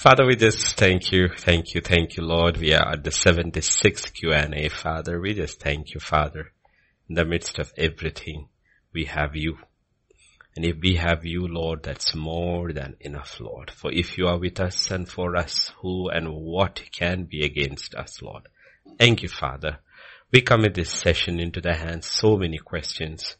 Father, we just thank you, thank you, thank you, Lord. We are at the 76th Q&A, Father. We just thank you, Father. In the midst of everything, we have you. And if we have you, Lord, that's more than enough, Lord. For if you are with us and for us, who and what can be against us, Lord? Thank you, Father. We commit this session into the hands, so many questions.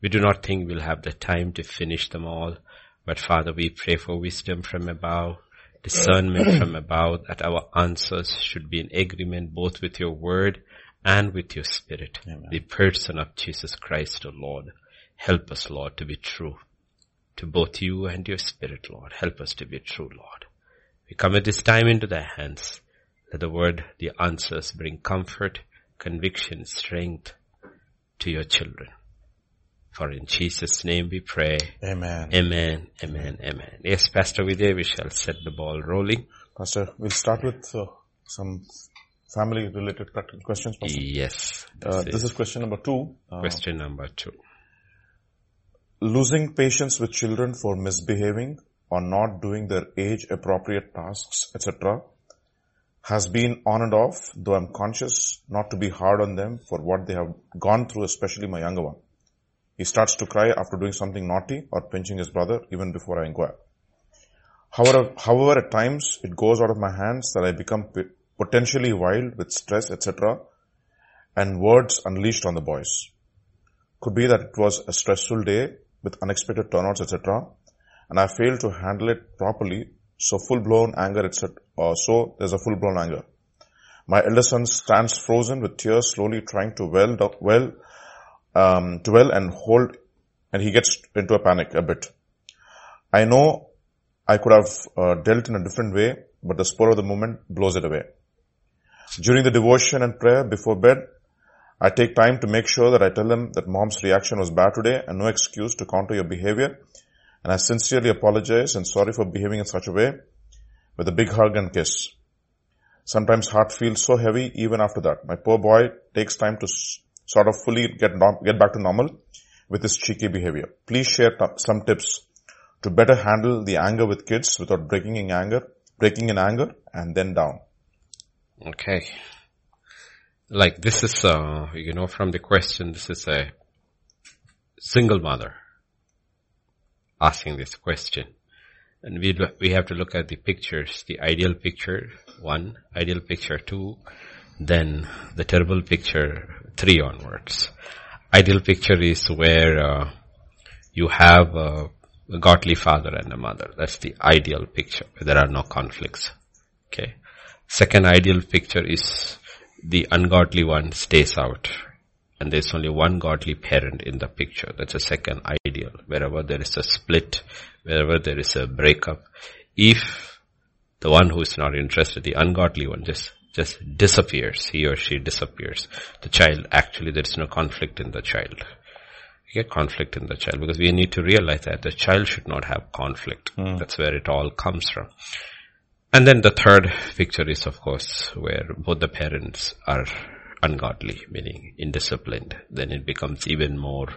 We do not think we'll have the time to finish them all. But Father, we pray for wisdom from above, discernment from above, that our answers should be in agreement both with your word and with your spirit. Amen. The person of Jesus Christ, O Lord. Help us, Lord, to be true to both you and your spirit, Lord. Help us to be true, Lord. We commit this time into thy hands. Let the word, the answers bring comfort, conviction, strength to your children. For in Jesus' name we pray. Amen. Amen. Amen. Amen. Yes, Pastor Vijay, we shall set the ball rolling. Pastor, we'll start with uh, some family related practical questions. Pastor. Yes. Uh, this is question number two. Uh, question number two losing patience with children for misbehaving or not doing their age appropriate tasks, etc. has been on and off, though I'm conscious not to be hard on them for what they have gone through, especially my younger one. He starts to cry after doing something naughty or pinching his brother even before I inquire. However, however, at times it goes out of my hands that I become potentially wild with stress, etc. and words unleashed on the boys. Could be that it was a stressful day with unexpected turnouts, etc. And I failed to handle it properly. So full blown anger, etc. Uh, so there's a full blown anger. My elder son stands frozen with tears, slowly trying to well, well, um, dwell and hold, and he gets into a panic a bit. I know I could have uh, dealt in a different way, but the spur of the moment blows it away. During the devotion and prayer before bed, I take time to make sure that I tell them that mom's reaction was bad today and no excuse to counter your behavior. And I sincerely apologize and sorry for behaving in such a way with a big hug and kiss. Sometimes heart feels so heavy even after that. My poor boy takes time to sort of fully get, get back to normal with his cheeky behavior. Please share t- some tips to better handle the anger with kids without breaking in anger, breaking in anger and then down. Okay like this is, uh, you know, from the question, this is a single mother asking this question. And we, we have to look at the pictures, the ideal picture, one, ideal picture two, then the terrible picture three onwards. Ideal picture is where, uh, you have a, a godly father and a mother. That's the ideal picture. There are no conflicts. Okay. Second ideal picture is the ungodly one stays out. And there's only one godly parent in the picture. That's a second ideal. Wherever there is a split, wherever there is a breakup, if the one who is not interested, the ungodly one just, just disappears, he or she disappears, the child, actually there is no conflict in the child. Get conflict in the child because we need to realize that the child should not have conflict. Mm. That's where it all comes from. And then the third picture is of course where both the parents are ungodly, meaning indisciplined. Then it becomes even more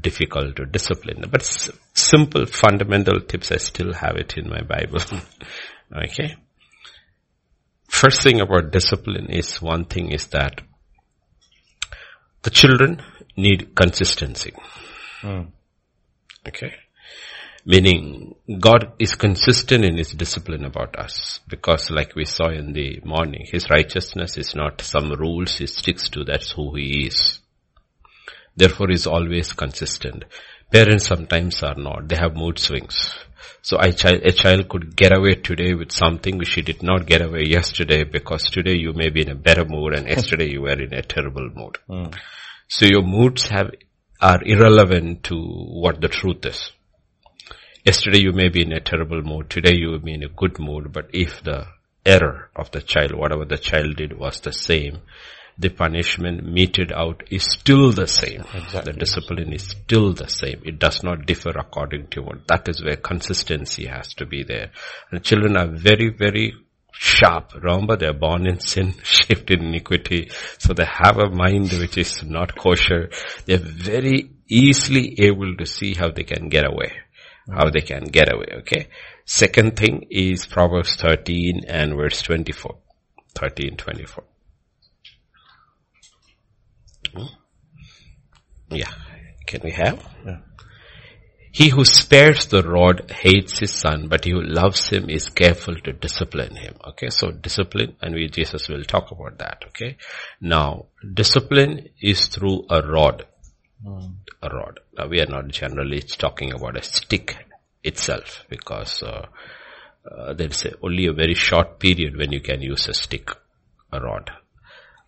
difficult to discipline. But simple fundamental tips, I still have it in my Bible. okay. First thing about discipline is one thing is that the children need consistency. Mm. Okay. Meaning, God is consistent in His discipline about us. Because like we saw in the morning, His righteousness is not some rules He sticks to, that's who He is. Therefore He's always consistent. Parents sometimes are not, they have mood swings. So a child, a child could get away today with something which he did not get away yesterday because today you may be in a better mood and yesterday you were in a terrible mood. Mm. So your moods have, are irrelevant to what the truth is. Yesterday you may be in a terrible mood. Today you may be in a good mood. But if the error of the child, whatever the child did was the same, the punishment meted out is still the same. Exactly. The discipline is still the same. It does not differ according to what. That is where consistency has to be there. And children are very, very sharp. Remember, they're born in sin, shaped in iniquity. So they have a mind which is not kosher. They're very easily able to see how they can get away. how they can get away, okay? Second thing is Proverbs 13 and verse 24. 13, 24. Yeah. Can we have? Yeah. He who spares the rod hates his son, but he who loves him is careful to discipline him. Okay, so discipline, and we, Jesus will talk about that, okay? Now, discipline is through a rod. Mm. A rod. Now, we are not generally talking about a stick itself, because uh, uh, there is a, only a very short period when you can use a stick, a rod.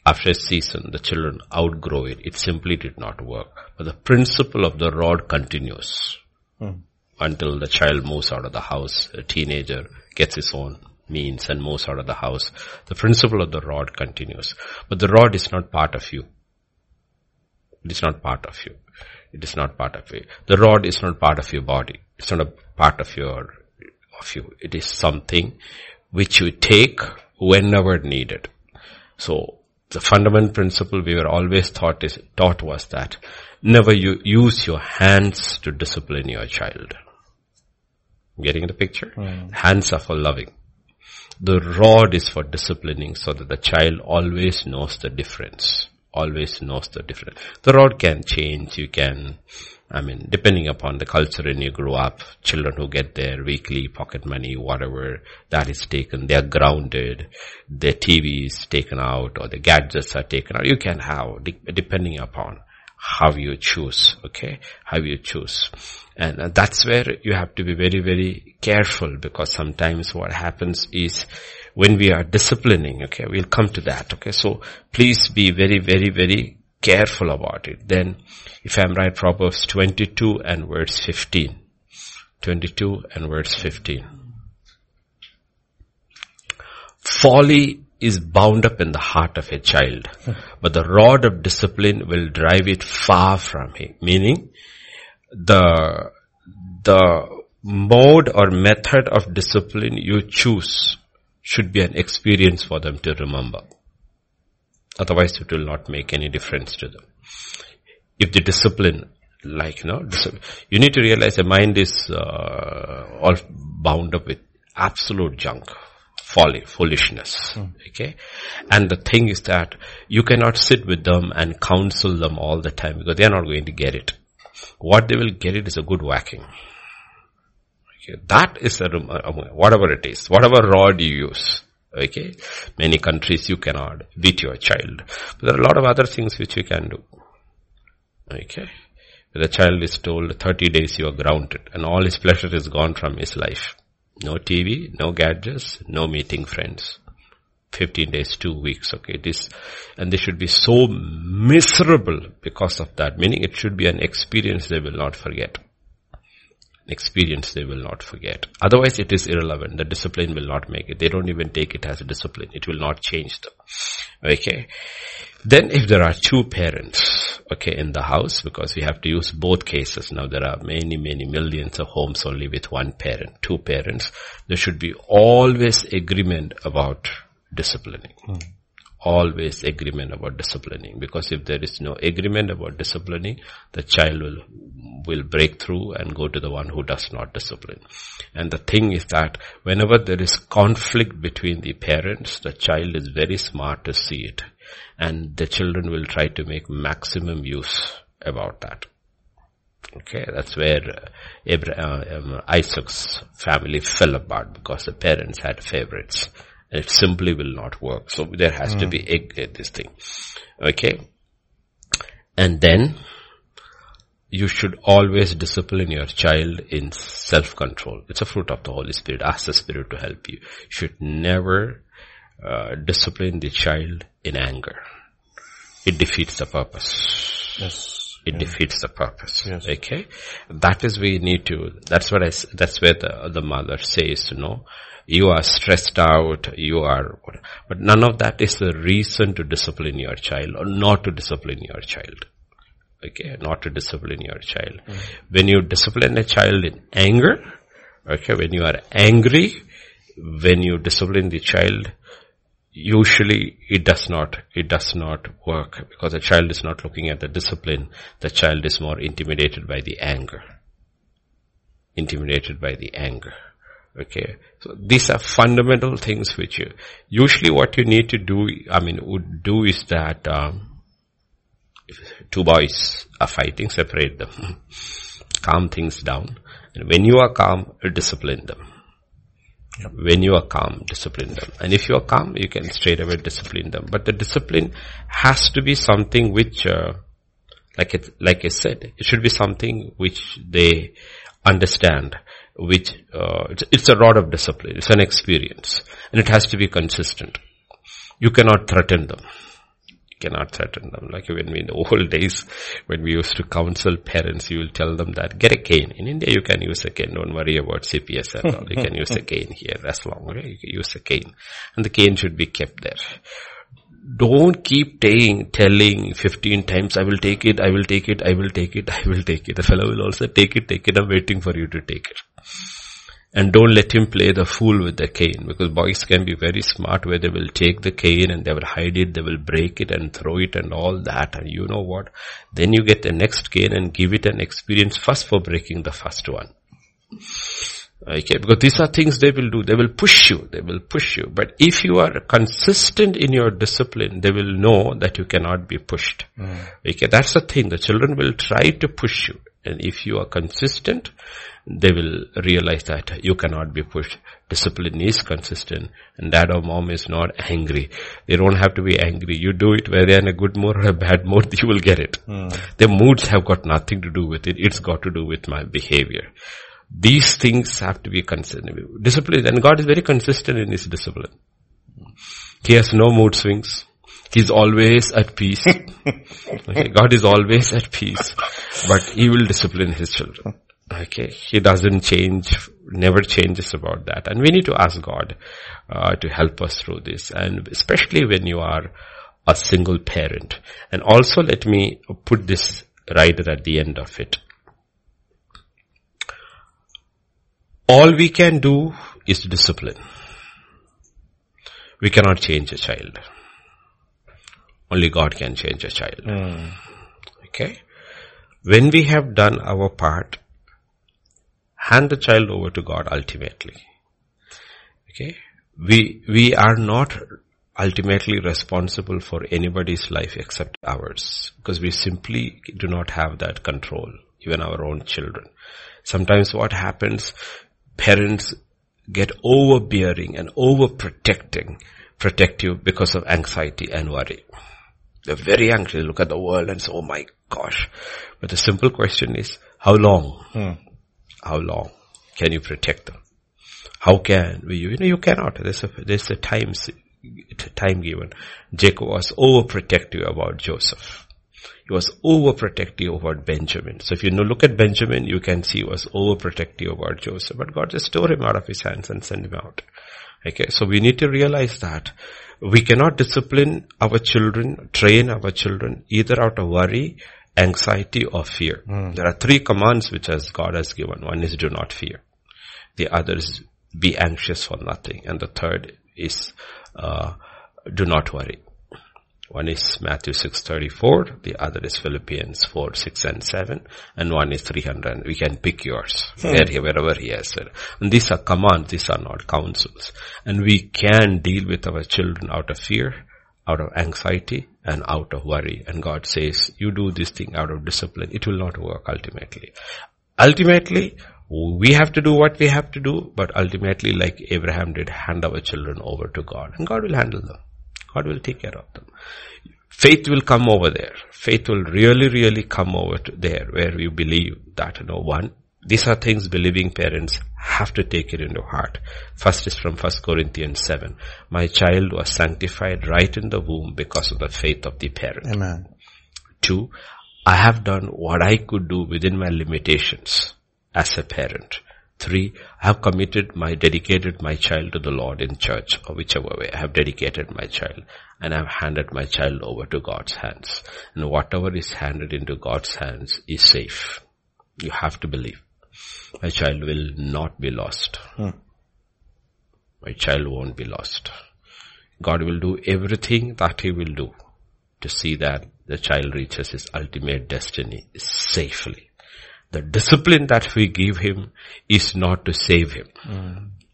After a season, the children outgrow it. It simply did not work. But the principle of the rod continues. Hmm. Until the child moves out of the house, a teenager gets his own means and moves out of the house. The principle of the rod continues. But the rod is not part of you. It is not part of you. It is not part of you. The rod is not part of your body. It's not a part of your, of you. It is something which you take whenever needed. So the fundamental principle we were always taught is, taught was that Never you use your hands to discipline your child. Getting the picture? Mm. Hands are for loving. The rod is for disciplining so that the child always knows the difference. Always knows the difference. The rod can change. You can, I mean, depending upon the culture in you grow up, children who get their weekly pocket money, whatever, that is taken, they are grounded, their TV is taken out or the gadgets are taken out. You can have, depending upon how you choose, okay? How you choose. And that's where you have to be very, very careful because sometimes what happens is when we are disciplining, okay, we'll come to that, okay? So please be very, very, very careful about it. Then if I'm right, Proverbs 22 and verse 15. 22 and verse 15. Folly is bound up in the heart of a child, but the rod of discipline will drive it far from him. Meaning, the, the mode or method of discipline you choose should be an experience for them to remember. Otherwise it will not make any difference to them. If the discipline, like, you know, you need to realize the mind is uh, all bound up with absolute junk folly, foolishness. Mm. Okay. And the thing is that you cannot sit with them and counsel them all the time because they are not going to get it. What they will get it is a good whacking. Okay. That is a, whatever it is, whatever rod you use. Okay. Many countries you cannot beat your child. But there are a lot of other things which you can do. Okay. The child is told 30 days you are grounded and all his pleasure is gone from his life. No TV, no gadgets, no meeting friends. 15 days, two weeks, okay, this, and they should be so miserable because of that, meaning it should be an experience they will not forget. Experience they will not forget. Otherwise it is irrelevant. The discipline will not make it. They don't even take it as a discipline. It will not change them. Okay. Then if there are two parents, okay, in the house, because we have to use both cases. Now there are many, many millions of homes only with one parent, two parents. There should be always agreement about disciplining. Hmm. Always agreement about disciplining. Because if there is no agreement about disciplining, the child will, will break through and go to the one who does not discipline. And the thing is that whenever there is conflict between the parents, the child is very smart to see it and the children will try to make maximum use about that. Okay, that's where uh, Abraham, um, Isaac's family fell apart because the parents had favorites. It simply will not work. So there has mm. to be a, a, this thing. Okay. And then you should always discipline your child in self-control. It's a fruit of the Holy Spirit. Ask the Spirit to help you. You should never uh, discipline the child in anger. It defeats the purpose. Yes. It yeah. defeats the purpose. Yes. Okay. That is we need to, that's what I, that's where the, the mother says, you know, you are stressed out, you are, but none of that is the reason to discipline your child or not to discipline your child. Okay, not to discipline your child. Mm. When you discipline a child in anger, okay, when you are angry, when you discipline the child, usually it does not, it does not work because the child is not looking at the discipline. The child is more intimidated by the anger. intimidated by the anger. Okay. So these are fundamental things which you, usually what you need to do, I mean, would do is that, um, two boys are fighting, separate them. calm things down. And when you are calm, discipline them. Yep. When you are calm, discipline them. And if you are calm, you can straight away discipline them. But the discipline has to be something which, uh, like it, like I said, it should be something which they understand, which, uh, it's, it's a rod of discipline. It's an experience. And it has to be consistent. You cannot threaten them cannot threaten them. Like when we in the old days, when we used to counsel parents, you will tell them that get a cane. In India, you can use a cane. Don't worry about CPS all. You can use a cane here. That's long. You can use a cane, and the cane should be kept there. Don't keep telling, telling 15 times, I will take it, I will take it, I will take it, I will take it. The fellow will also take it, take it, I'm waiting for you to take it. And don't let him play the fool with the cane because boys can be very smart where they will take the cane and they will hide it, they will break it and throw it and all that. And you know what? Then you get the next cane and give it an experience first for breaking the first one. Okay, because these are things they will do. They will push you. They will push you. But if you are consistent in your discipline, they will know that you cannot be pushed. Mm. Okay, that's the thing. The children will try to push you. And if you are consistent, they will realize that you cannot be pushed. Discipline is consistent and dad or mom is not angry. They don't have to be angry. You do it whether in a good mood or a bad mood, you will get it. Mm. Their moods have got nothing to do with it. It's got to do with my behavior. These things have to be consistent. Discipline, and God is very consistent in His discipline. He has no mood swings. He's always at peace. okay? God is always at peace, but He will discipline His children. Okay, he doesn't change, never changes about that. And we need to ask God uh, to help us through this. And especially when you are a single parent. And also let me put this right at the end of it. All we can do is discipline. We cannot change a child. Only God can change a child. Mm. Okay? When we have done our part, hand the child over to God ultimately. Okay? We, we are not ultimately responsible for anybody's life except ours because we simply do not have that control, even our own children. Sometimes what happens, parents get overbearing and overprotecting, protective because of anxiety and worry. They're very anxious, look at the world and say, oh my gosh. But the simple question is, how long? Hmm. How long can you protect them? How can we, you know, you cannot. There's a, there's a time, time given. Jacob was overprotective about Joseph. He was overprotective about Benjamin. So if you look at Benjamin, you can see he was overprotective about Joseph. But God just tore him out of his hands and sent him out. Okay, so we need to realize that we cannot discipline our children, train our children either out of worry anxiety or fear. Mm. There are three commands which as God has given. One is do not fear. The other is be anxious for nothing. And the third is uh, do not worry. One is Matthew 6.34, the other is Philippians 4, 6 and 7, and one is 300. We can pick yours, hmm. where, wherever he has said. And these are commands, these are not counsels. And we can deal with our children out of fear, out of anxiety and out of worry. And God says, you do this thing out of discipline. It will not work ultimately. Ultimately, we have to do what we have to do, but ultimately, like Abraham did, hand our children over to God. And God will handle them. God will take care of them. Faith will come over there. Faith will really, really come over to there where we believe that, you know, one, these are things believing parents have to take it into heart. First is from 1 Corinthians 7. My child was sanctified right in the womb because of the faith of the parent. Amen. Two, I have done what I could do within my limitations as a parent. Three, I have committed my, dedicated my child to the Lord in church or whichever way. I have dedicated my child and I have handed my child over to God's hands. And whatever is handed into God's hands is safe. You have to believe. My child will not be lost. Hmm. My child won't be lost. God will do everything that He will do to see that the child reaches his ultimate destiny safely. The discipline that we give him is not to save him.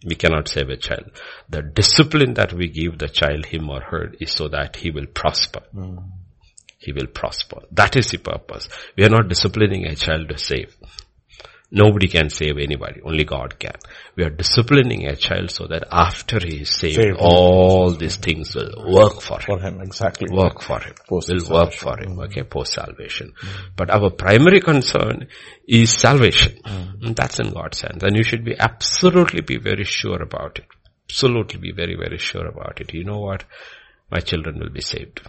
We cannot save a child. The discipline that we give the child, him or her, is so that he will prosper. He will prosper. That is the purpose. We are not disciplining a child to save. Nobody can save anybody. Only God can. We are disciplining a child so that after he is saved, Saved. all these things will work for him For him, exactly. work for him. Post will work for him. Mm. Okay, post salvation. But our primary concern is salvation. Mm. And that's in God's hands. And you should be absolutely be very sure about it. Absolutely be very, very sure about it. You know what? My children will be saved.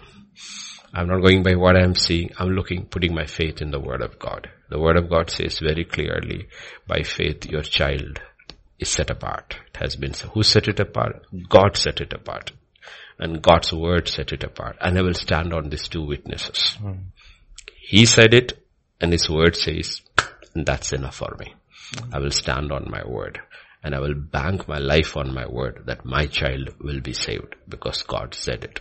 I'm not going by what I'm seeing. I'm looking, putting my faith in the word of God. The word of God says very clearly, by faith your child is set apart. It has been, who set it apart? God set it apart. And God's word set it apart. And I will stand on these two witnesses. Hmm. He said it and his word says, and that's enough for me. Hmm. I will stand on my word and I will bank my life on my word that my child will be saved because God said it.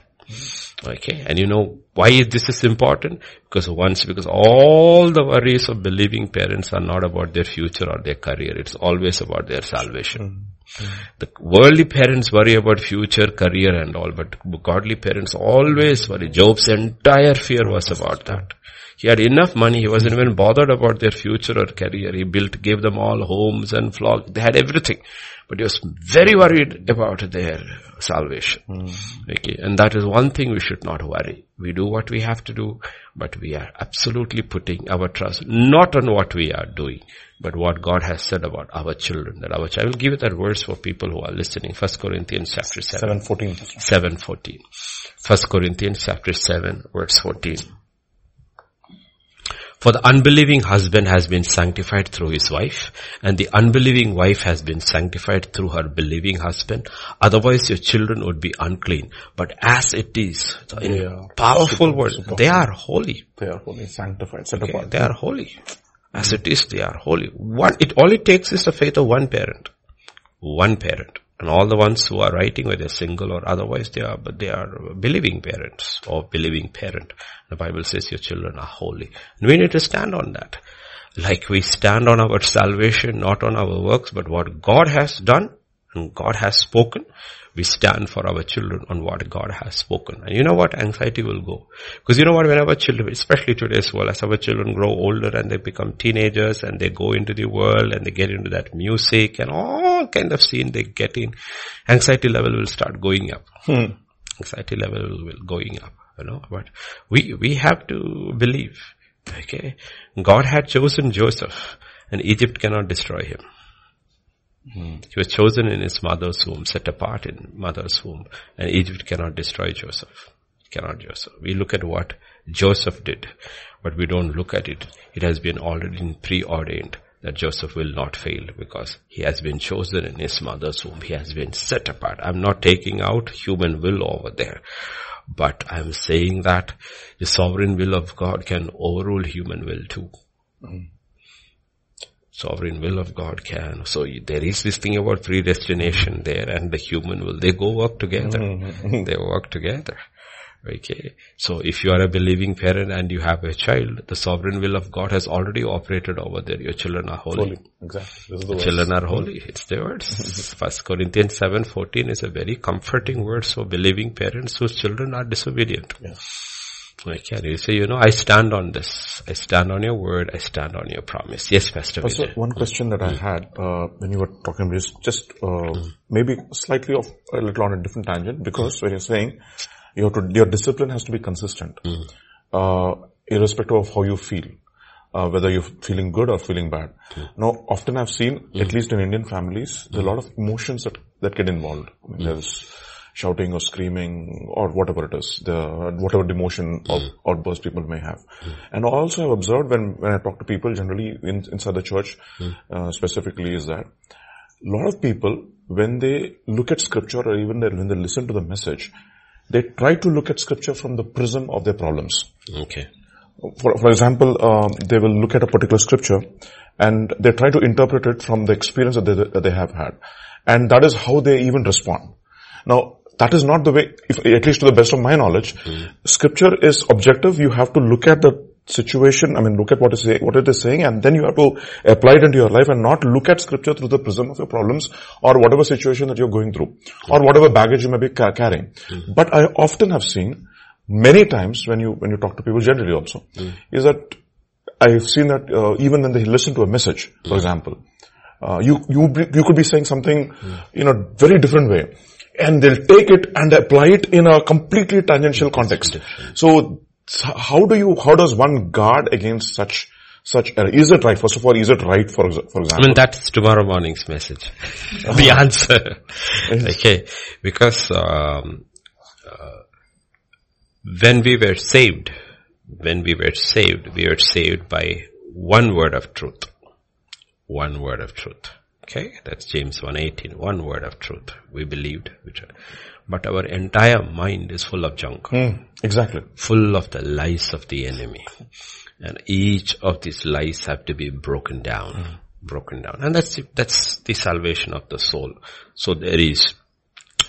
Okay. And you know why this is important? Because once, because all the worries of believing parents are not about their future or their career. It's always about their salvation. Mm-hmm. The worldly parents worry about future, career and all, but godly parents always worry. Job's entire fear was about that. He had enough money. He wasn't even bothered about their future or career. He built, gave them all homes and flocks. They had everything. But he was very worried about their salvation. Hmm. Okay. And that is one thing we should not worry. We do what we have to do, but we are absolutely putting our trust not on what we are doing, but what God has said about our children. That our child, I will give you that verse for people who are listening. First Corinthians chapter 7. 714. 7 14. First Corinthians chapter 7 verse 14. For the unbelieving husband has been sanctified through his wife, and the unbelieving wife has been sanctified through her believing husband. Otherwise your children would be unclean. But as it is, Yeah. powerful Super, word, super they are holy. They are holy, sanctified, set Okay, apart. They are holy. As it is, they are holy. One, it, all it takes is the faith of one parent. One parent. And all the ones who are writing, whether single or otherwise, they are, but they are believing parents or believing parent. The Bible says your children are holy. And we need to stand on that. Like we stand on our salvation, not on our works, but what God has done and God has spoken. We stand for our children on what God has spoken. And you know what? Anxiety will go. Because you know what? When our children, especially today's world, as our children grow older and they become teenagers and they go into the world and they get into that music and all kind of scene they get in, anxiety level will start going up. Hmm. Anxiety level will going up, you know, but we, we have to believe, okay? God had chosen Joseph and Egypt cannot destroy him. Hmm. He was chosen in his mother's womb, set apart in mother's womb, and Egypt cannot destroy Joseph. Cannot Joseph. We look at what Joseph did, but we don't look at it. It has been already preordained that Joseph will not fail because he has been chosen in his mother's womb. He has been set apart. I'm not taking out human will over there. But I'm saying that the sovereign will of God can overrule human will too hmm. Sovereign will of God can. So there is this thing about predestination there and the human will. They go work together. Mm-hmm. they work together. Okay. So if you are a believing parent and you have a child, the sovereign will of God has already operated over there. Your children are holy. Holy. Exactly. The. Children are holy. It's the words. Mm-hmm. First Corinthians seven fourteen is a very comforting word for believing parents whose children are disobedient. Yes. Okay, you say, you know, I stand on this. I stand on your word. I stand on your promise. Yes, Pastor Also, Vijay. one question that I had uh, when you were talking is just uh, maybe slightly off a little on a different tangent because when you're saying you have to, your discipline has to be consistent, uh, irrespective of how you feel, uh, whether you're feeling good or feeling bad. Now, often I've seen, at least in Indian families, there are a lot of emotions that that get involved. I mean, There's shouting or screaming or whatever it is, the whatever the emotion or outburst people may have. And also I've observed when, when I talk to people generally in, inside the church, uh, specifically is that a lot of people, when they look at scripture or even they, when they listen to the message, they try to look at scripture from the prism of their problems. Okay. For, for example, um, they will look at a particular scripture and they try to interpret it from the experience that they, that they have had. And that is how they even respond. Now, that is not the way, if, at least to the best of my knowledge, scripture is objective. You have to look at the situation, I mean, look at what is what it is saying, and then you have to apply it into your life and not look at scripture through the prism of your problems or whatever situation that you're going through or whatever baggage you may be ca- carrying. Mm. But I often have seen many times when you when you talk to people generally also mm. is that I've seen that uh, even when they listen to a message, for mm. example, uh, you you you could be saying something in a very different way and they'll take it and apply it in a completely tangential context. So how do you, how does one guard against such, such error? Is it right? First of all, is it right for, for example? I mean, that's tomorrow morning's message. the answer. okay. Because, um, uh, when we were saved, when we were saved, we were saved by one word of truth. One word of truth. Okay, that's James 1.18. One word of truth. We believed. Which, but our entire mind is full of junk. Mm, exactly. Full of the lies of the enemy. And each of these lies have to be broken down. Mm. Broken down. And that's the, that's the salvation of the soul. So there is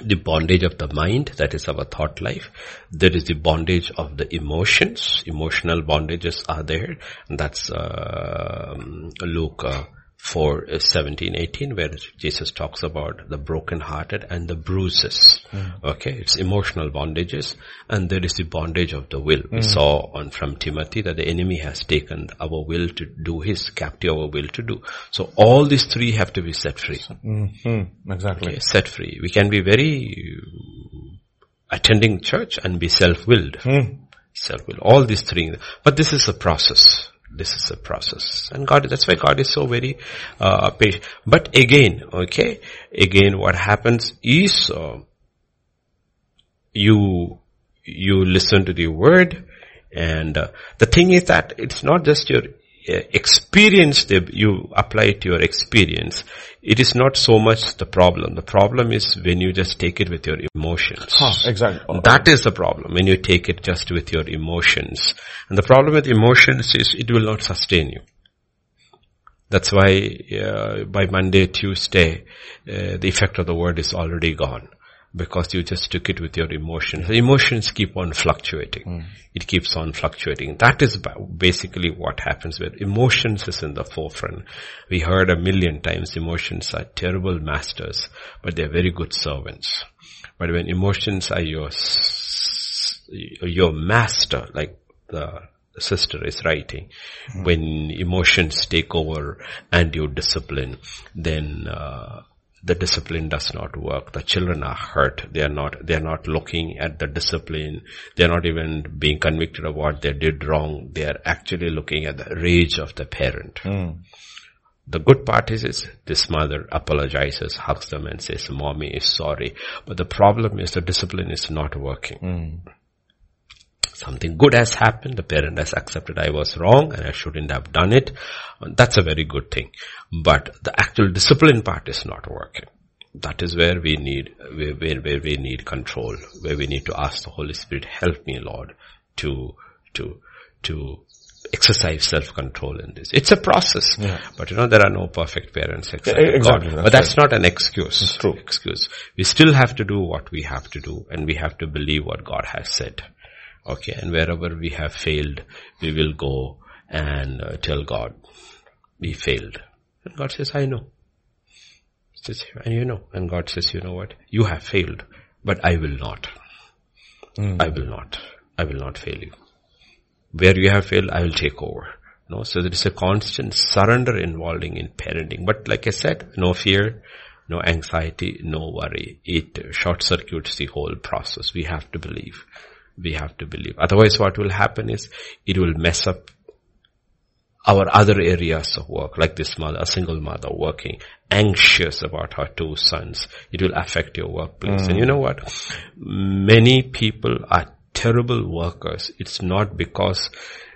the bondage of the mind, that is our thought life. There is the bondage of the emotions. Emotional bondages are there. And that's uh, Luke uh, 4, uh, 17, 18, where Jesus talks about the broken-hearted and the bruises. Mm. Okay, it's emotional bondages, and there is the bondage of the will. Mm. We saw on from Timothy that the enemy has taken our will to do his, captive our will to do. So all these three have to be set free. Mm-hmm. Exactly. Okay, set free. We can be very attending church and be self-willed. Mm. Self-will. All these three. But this is a process. This is a process. And God, that's why God is so very, uh, patient. But again, okay, again what happens is, uh, you, you listen to the word and uh, the thing is that it's not just your uh, experience, you apply it to your experience. It is not so much the problem. The problem is when you just take it with your emotions. Huh, exactly. That is the problem when you take it just with your emotions. And the problem with emotions is it will not sustain you. That's why uh, by Monday, Tuesday, uh, the effect of the word is already gone because you just took it with your emotions. Emotions keep on fluctuating. Mm. It keeps on fluctuating. That is basically what happens with emotions is in the forefront. We heard a million times emotions are terrible masters, but they're very good servants. But when emotions are your, your master, like the sister is writing, mm. when emotions take over and you discipline, then uh, the discipline does not work. The children are hurt. They are not, they are not looking at the discipline. They are not even being convicted of what they did wrong. They are actually looking at the rage of the parent. Mm. The good part is, is this mother apologizes, hugs them and says, mommy is sorry. But the problem is the discipline is not working. Mm. Something good has happened. The parent has accepted I was wrong and I shouldn't have done it. That's a very good thing. But the actual discipline part is not working. That is where we need, where, where, where we need control, where we need to ask the Holy Spirit, help me Lord to, to, to exercise self-control in this. It's a process. Yeah. But you know, there are no perfect parents except yeah, exactly, God. That's but that's right. not an excuse. It's true. Excuse. We still have to do what we have to do and we have to believe what God has said. Okay, and wherever we have failed, we will go and uh, tell God, we failed. And God says, I know. Says, and you know, and God says, you know what? You have failed, but I will not. Mm. I will not. I will not fail you. Where you have failed, I will take over. No, so there is a constant surrender involving in parenting. But like I said, no fear, no anxiety, no worry. It short circuits the whole process. We have to believe we have to believe. Otherwise what will happen is it will mess up our other areas of work, like this mother, a single mother working, anxious about her two sons. It will affect your workplace. Mm. And you know what? Many people are terrible workers. It's not because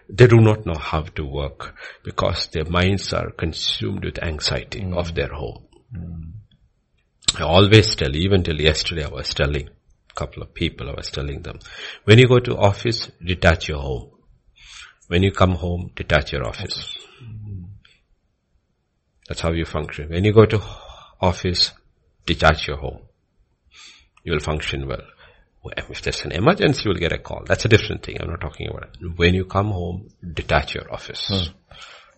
they do not know how to work, because their minds are consumed with anxiety mm. of their home. Mm. I always tell, even till yesterday I was telling, couple of people, I was telling them. When you go to office, detach your home. When you come home, detach your office. That's how you function. When you go to office, detach your home. You will function well. If there's an emergency, you'll get a call. That's a different thing. I'm not talking about it. When you come home, detach your office. Hmm.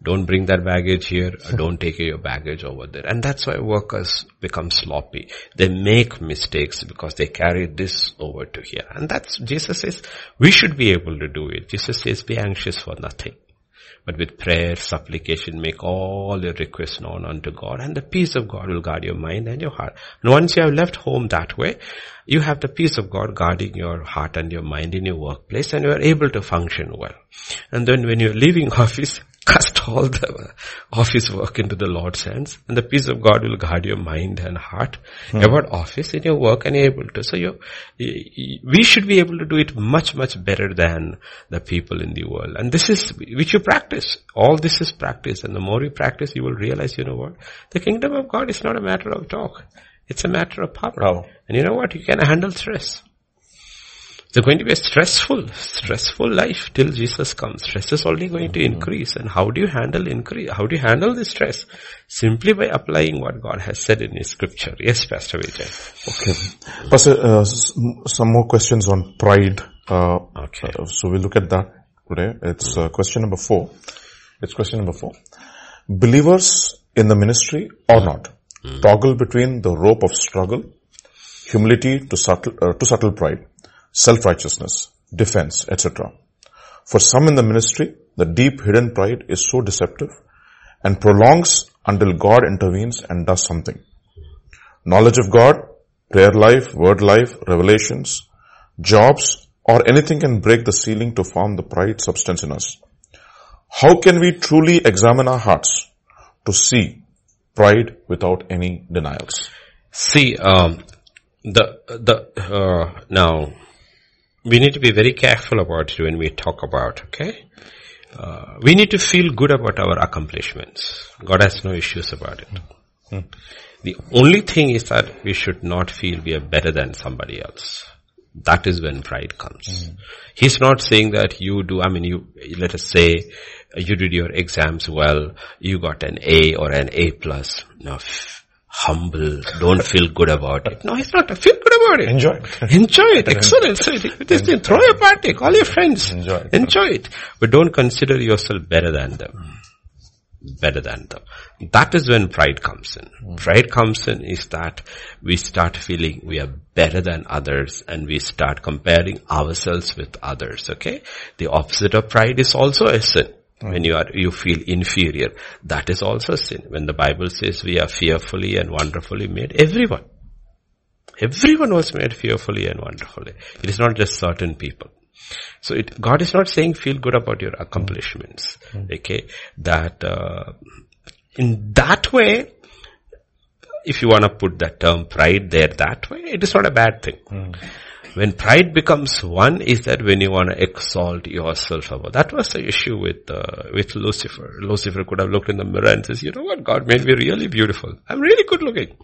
Don't bring that baggage here. don't take your baggage over there. And that's why workers become sloppy. They make mistakes because they carry this over to here. And that's, Jesus says, we should be able to do it. Jesus says, be anxious for nothing. But with prayer, supplication, make all your requests known unto God and the peace of God will guard your mind and your heart. And once you have left home that way, you have the peace of God guarding your heart and your mind in your workplace and you are able to function well. And then when you're leaving office, cast all the office work into the Lord's hands and the peace of God will guard your mind and heart hmm. about office in your work and you're able to. So you, we should be able to do it much, much better than the people in the world. And this is, which you practice. All this is practice and the more you practice, you will realize, you know what? The kingdom of God is not a matter of talk. It's a matter of power. Oh. And you know what? You can handle stress. It's going to be a stressful, stressful life till Jesus comes. Stress is only going to increase. And how do you handle increase? How do you handle the stress? Simply by applying what God has said in His scripture. Yes, Pastor Vijay. Okay. Pastor, uh, some more questions on pride. Uh, okay. Uh, so we'll look at that today. It's uh, question number four. It's question number four. Believers in the ministry or not mm. toggle between the rope of struggle, humility to subtle, uh, to subtle pride self-righteousness, defense, etc. For some in the ministry, the deep hidden pride is so deceptive and prolongs until God intervenes and does something. Knowledge of God, prayer life, word life, revelations, jobs, or anything can break the ceiling to form the pride substance in us. How can we truly examine our hearts to see pride without any denials? See, um, the the uh, now we need to be very careful about it when we talk about, okay? Uh, we need to feel good about our accomplishments. God has no issues about it. Hmm. The only thing is that we should not feel we are better than somebody else. That is when pride comes. Hmm. He's not saying that you do, I mean, you, let us say, you did your exams well, you got an A or an A plus. No, humble, don't feel good about it. No, it's not. Feel good about it. Enjoy it. Enjoy it. Excellent. So this thing, throw a party, call your friends. Enjoy it. Enjoy it. But don't consider yourself better than them. Better than them. That is when pride comes in. Mm. Pride comes in is that we start feeling we are better than others and we start comparing ourselves with others, okay? The opposite of pride is also a sin. When you are, you feel inferior. That is also sin. When the Bible says we are fearfully and wonderfully made, everyone. Everyone was made fearfully and wonderfully. It is not just certain people. So it, God is not saying feel good about your accomplishments. Mm. Okay. That, uh, in that way, if you want to put that term pride there that way, it is not a bad thing. When pride becomes one is that when you want to exalt yourself above. That was the issue with, uh, with Lucifer. Lucifer could have looked in the mirror and says, you know what, God made me really beautiful. I'm really good looking.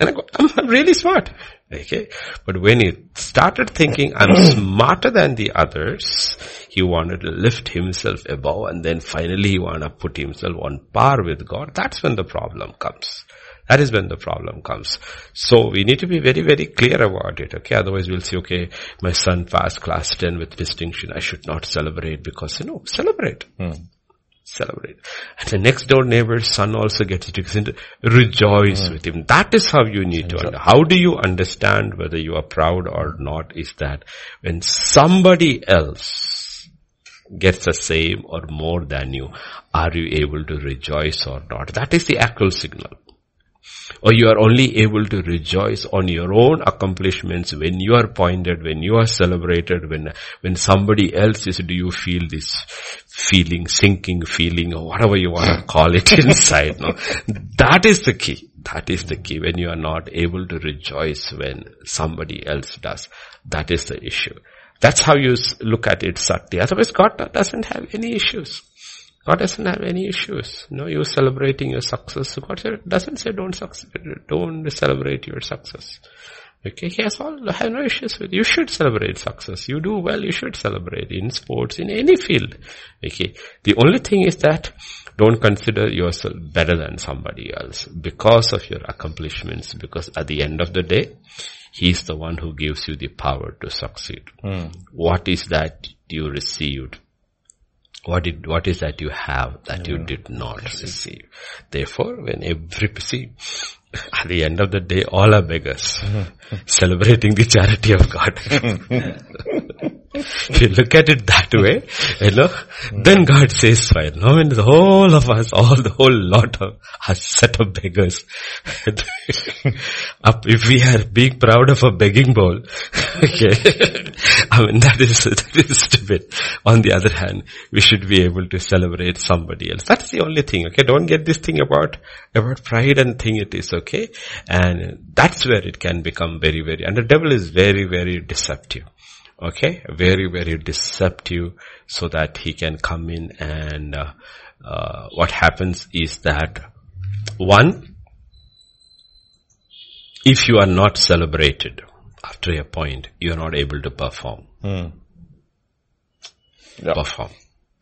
And I go, I'm, I'm really smart. Okay. But when he started thinking, I'm smarter than the others, he wanted to lift himself above and then finally he wanted to put himself on par with God. That's when the problem comes. That is when the problem comes. So we need to be very, very clear about it. Okay. Otherwise we'll say, okay, my son passed class 10 with distinction. I should not celebrate because, you know, celebrate. Hmm. Celebrate. And the next door neighbor's son also gets it. Rejoice hmm. with him. That is how you need to understand. How do you understand whether you are proud or not is that when somebody else gets the same or more than you, are you able to rejoice or not? That is the actual signal. Or you are only able to rejoice on your own accomplishments when you are pointed, when you are celebrated, when, when somebody else is, do you feel this feeling, sinking feeling or whatever you want to call it inside, no? That is the key. That is the key. When you are not able to rejoice when somebody else does. That is the issue. That's how you look at it, Sakti. Otherwise God doesn't have any issues. God doesn't have any issues. No, you celebrating your success. God doesn't say don't succeed, don't celebrate your success. Okay, he has all, have no issues with, you should celebrate success. You do well, you should celebrate in sports, in any field. Okay, the only thing is that don't consider yourself better than somebody else because of your accomplishments, because at the end of the day, He's the one who gives you the power to succeed. Hmm. What is that you received? What did, what is that you have that you did not receive? Therefore, when every, see, at the end of the day, all are beggars, mm-hmm. celebrating the charity of God. if you look at it that way, eh, you know, then God says fine. I mean, the whole of us, all the whole lot of a set of beggars, if we are being proud of a begging bowl, okay, I mean that is, that is stupid. On the other hand, we should be able to celebrate somebody else. That's the only thing, okay? Don't get this thing about, about pride and thing it is okay. And that's where it can become very, very, and the devil is very, very deceptive. Okay, very, very deceptive so that he can come in and uh, uh, what happens is that one, if you are not celebrated after a point, you are not able to perform. Yeah. Perform.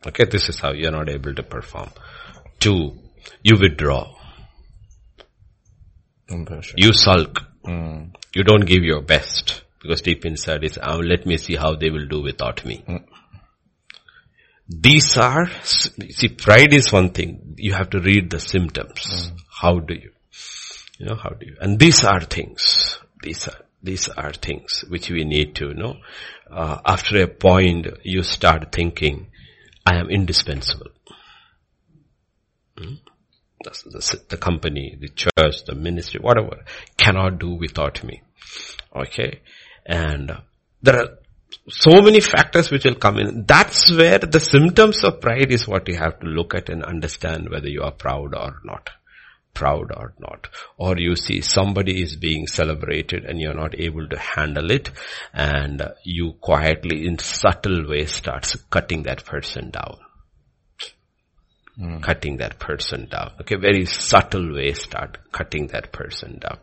Okay, this is how you are not able to perform. Two, you withdraw. Compassion. You sulk. You don't give your best because deep inside is, oh, let me see how they will do without me. Mm. These are, see, pride is one thing. You have to read the symptoms. Mm. How do you, you know, how do you, and these are things, these are, these are things which we need to know. Uh, after a point, you start thinking, I am indispensable. Hmm? The, the, the company, the church, the ministry, whatever, cannot do without me. Okay. And there are so many factors which will come in. That's where the symptoms of pride is what you have to look at and understand whether you are proud or not. Proud or not. Or you see somebody is being celebrated and you're not able to handle it and you quietly in subtle ways starts cutting that person down. Hmm. Cutting that person down. Okay, very subtle way start cutting that person down.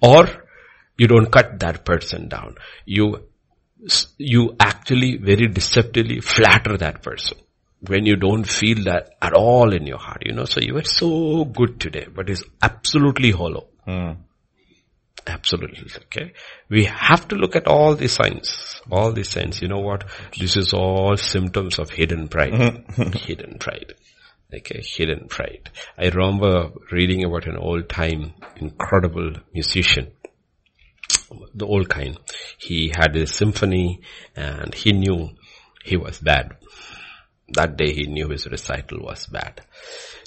Or you don't cut that person down. You, you actually very deceptively flatter that person when you don't feel that at all in your heart, you know. So you were so good today, but it's absolutely hollow. Hmm. Absolutely. Okay. We have to look at all the signs, all the signs. You know what? This is all symptoms of hidden pride. hidden pride. Okay. Hidden pride. I remember reading about an old time incredible musician the old kind. He had a symphony and he knew he was bad. That day he knew his recital was bad.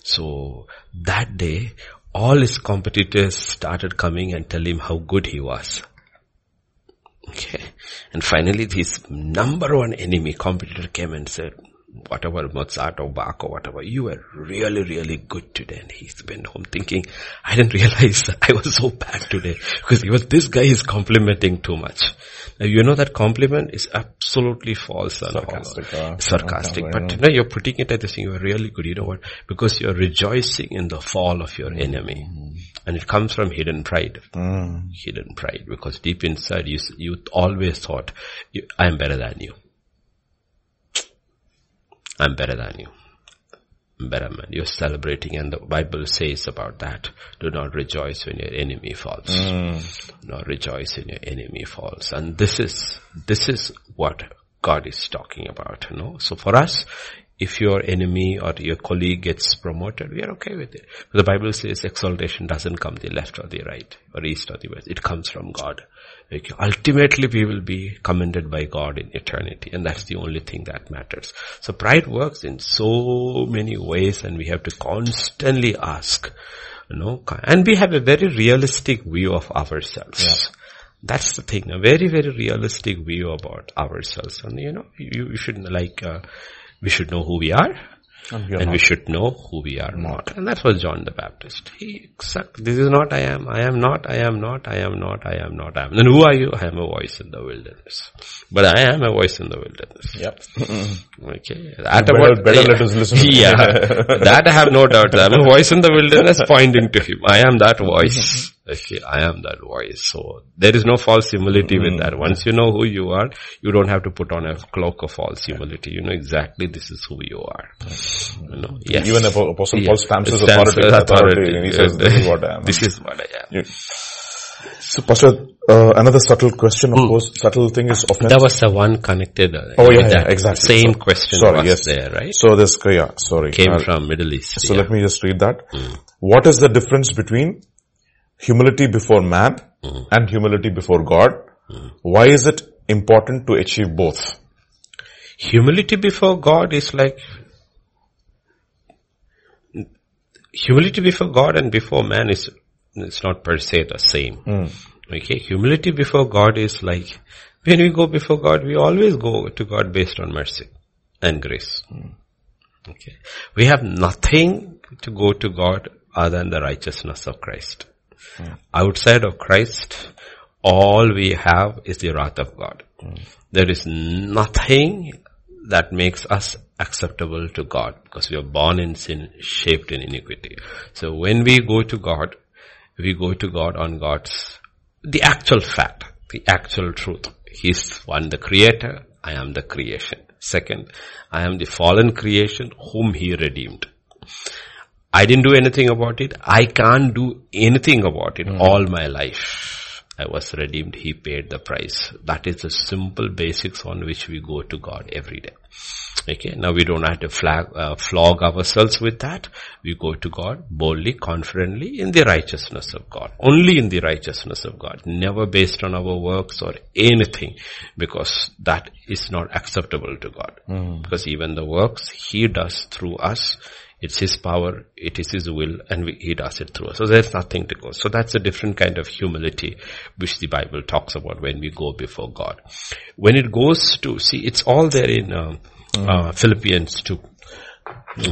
So that day all his competitors started coming and tell him how good he was. Okay. And finally his number one enemy competitor came and said, whatever Mozart or Bach or whatever, you were really, really good today. And he went home thinking, I didn't realize I was so bad today because he was, this guy is complimenting too much. Now you know that compliment is absolutely false and Sarcastic, uh, sarcastic. But you know, you're putting it as saying you are really good. You know what? Because you're rejoicing in the fall of your enemy. And it comes from hidden pride. Hidden pride. Because deep inside you, you always thought, I am better than you. I'm better than you. I'm better man. You're celebrating and the Bible says about that. Do not rejoice when your enemy falls. Mm. Do not rejoice when your enemy falls. And this is, this is what God is talking about, you know. So for us, if your enemy or your colleague gets promoted, we are okay with it. The Bible says exaltation doesn't come the left or the right or east or the west. It comes from God. Okay. Ultimately, we will be commended by God in eternity, and that's the only thing that matters. So pride works in so many ways, and we have to constantly ask, you know, and we have a very realistic view of ourselves. That's the thing, a very, very realistic view about ourselves. And you know, you, you should like, uh, we should know who we are. And we and we should know who we are not. And that was John the Baptist. He exact, this is not I am, I am not, I am not, I am not, I am not, I am. Then who are you? I am a voice in the wilderness. But I am a voice in the wilderness. Yep. Okay. That Better- about, better let us listen. Yeah. that I have no doubt. I'm a voice in the wilderness pointing to him. I am that voice. Okay. I am that voice. So there is no false humility with that. Once you know who you are, you don't have to put on a cloak of false humility. You know exactly this is who you are. You know? Yes. Even Apo- Apostle Yeah. Paul stamps his authority, authority, and he says, this is what I am. This is what I am. You- So Pastor, uh, another subtle question, of course, subtle thing is offense. That was the one connected. Uh, Oh, yeah, yeah, exactly. Same So- question sorry, was yes. there, right? So this, yeah, sorry. Came I'll- from Middle East. So yeah. let me just read that. What is the difference between humility before man mm-hmm. and humility before God? Mm-hmm. Why is it important to achieve both? Humility before God is like humility before God and before man is it's not per se the same. Hmm. Okay, humility before God is like when we go before God, we always go to God based on mercy and grace. Hmm. Okay, we have nothing to go to God other than the righteousness of Christ. Mm. Outside of Christ, all we have is the wrath of God. Mm. There is nothing that makes us acceptable to God because we are born in sin, shaped in iniquity. So when we go to God, we go to God on God's, the actual fact, the actual truth. He's one, the creator. I am the creation. Second, I am the fallen creation whom he redeemed. I didn't do anything about it. I can't do anything about it all my life. I was redeemed. He paid the price. That is the simple basics on which we go to God every day. Okay. Now we don't have to flag, uh, flog ourselves with that. We go to God boldly, confidently in the righteousness of God. Only in the righteousness of God. Never based on our works or anything because that is not acceptable to God. Because even the works He does through us, it's His power, it is His will, and we, He does it through us. So there's nothing to go. So that's a different kind of humility which the Bible talks about when we go before God. When it goes to, see, it's all there in uh, uh, Philippians 2.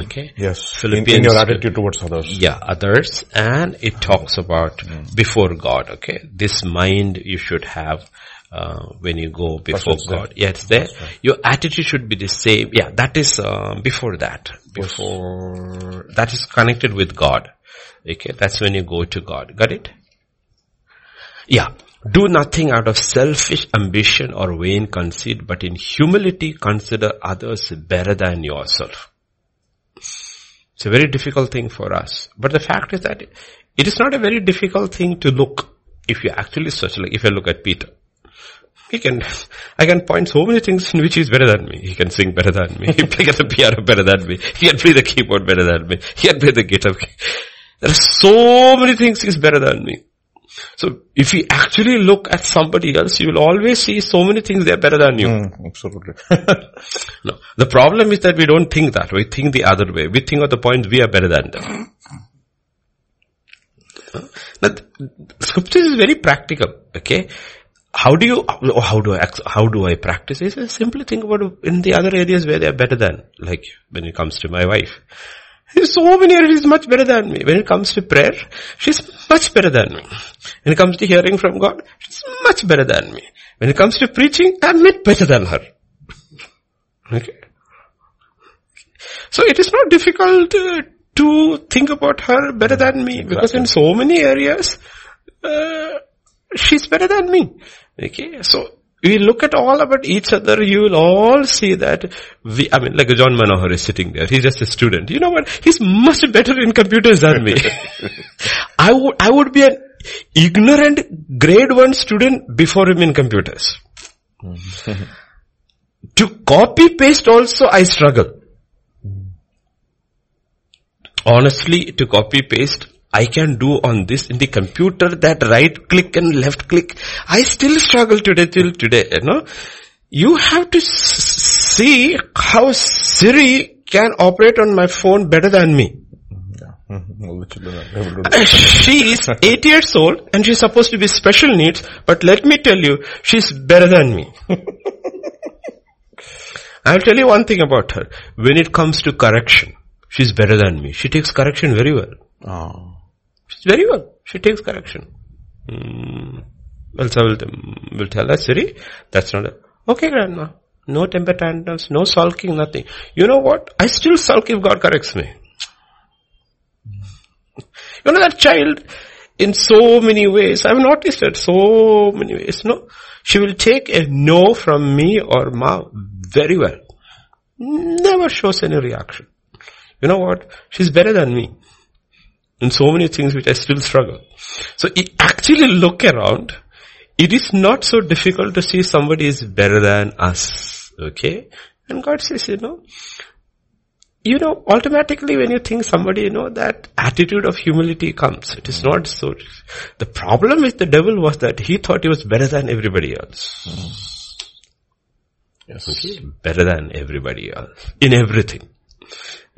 Okay? Yes. In, Philippians in your attitude towards others. Yeah, others, and it talks about before God, okay? This mind you should have uh, when you go before it's there. God. Yeah, it's there. Your attitude should be the same. Yeah, that is uh, before that. Before that is connected with God. Okay, that's when you go to God. Got it? Yeah. Do nothing out of selfish ambition or vain conceit, but in humility consider others better than yourself. It's a very difficult thing for us. But the fact is that it is not a very difficult thing to look if you actually search, like if you look at Peter. He can, I can point so many things in which he's better than me. He can sing better than me. He can play the piano better than me. He can play the keyboard better than me. He can play the guitar. There are so many things he's better than me. So if you actually look at somebody else, you will always see so many things they're better than you. Mm, absolutely. No. The problem is that we don't think that. We think the other way. We think of the point we are better than them. Now, scripture is very practical. Okay. How do you, how do I, how do I practice? Is I simply think about in the other areas where they are better than, like when it comes to my wife. There's so many areas she's much better than me. When it comes to prayer, she's much better than me. When it comes to hearing from God, she's much better than me. When it comes to preaching, I'm much better than her. Okay. So it is not difficult uh, to think about her better than me because in so many areas, uh, she's better than me. Okay. So we look at all about each other, you will all see that we, I mean, like John Manohar is sitting there. He's just a student. You know what? He's much better in computers than me. I would, I would be an ignorant grade one student before him in computers. to copy paste also I struggle. Honestly, to copy paste, I can do on this in the computer that right click and left click. I still struggle today till today, you know. You have to s- see how Siri can operate on my phone better than me. All the children are able to do she is 8 years old and she's supposed to be special needs, but let me tell you, she's better than me. I'll tell you one thing about her. When it comes to correction, she's better than me. She takes correction very well. Oh. She's very well. She takes correction. Mm. Well, so will, will tell her, Siri, that's not a, okay grandma. No temper tantrums, no sulking, nothing. You know what? I still sulk if God corrects me. You know that child, in so many ways, I've noticed it so many ways, no? She will take a no from me or ma very well. Never shows any reaction. You know what? She's better than me. In so many things which I still struggle. So actually look around, it is not so difficult to see somebody is better than us. Okay? And God says, you know, you know, automatically when you think somebody, you know, that attitude of humility comes. It is not so. The problem with the devil was that he thought he was better than everybody else. Yes. Okay? Better than everybody else. In everything.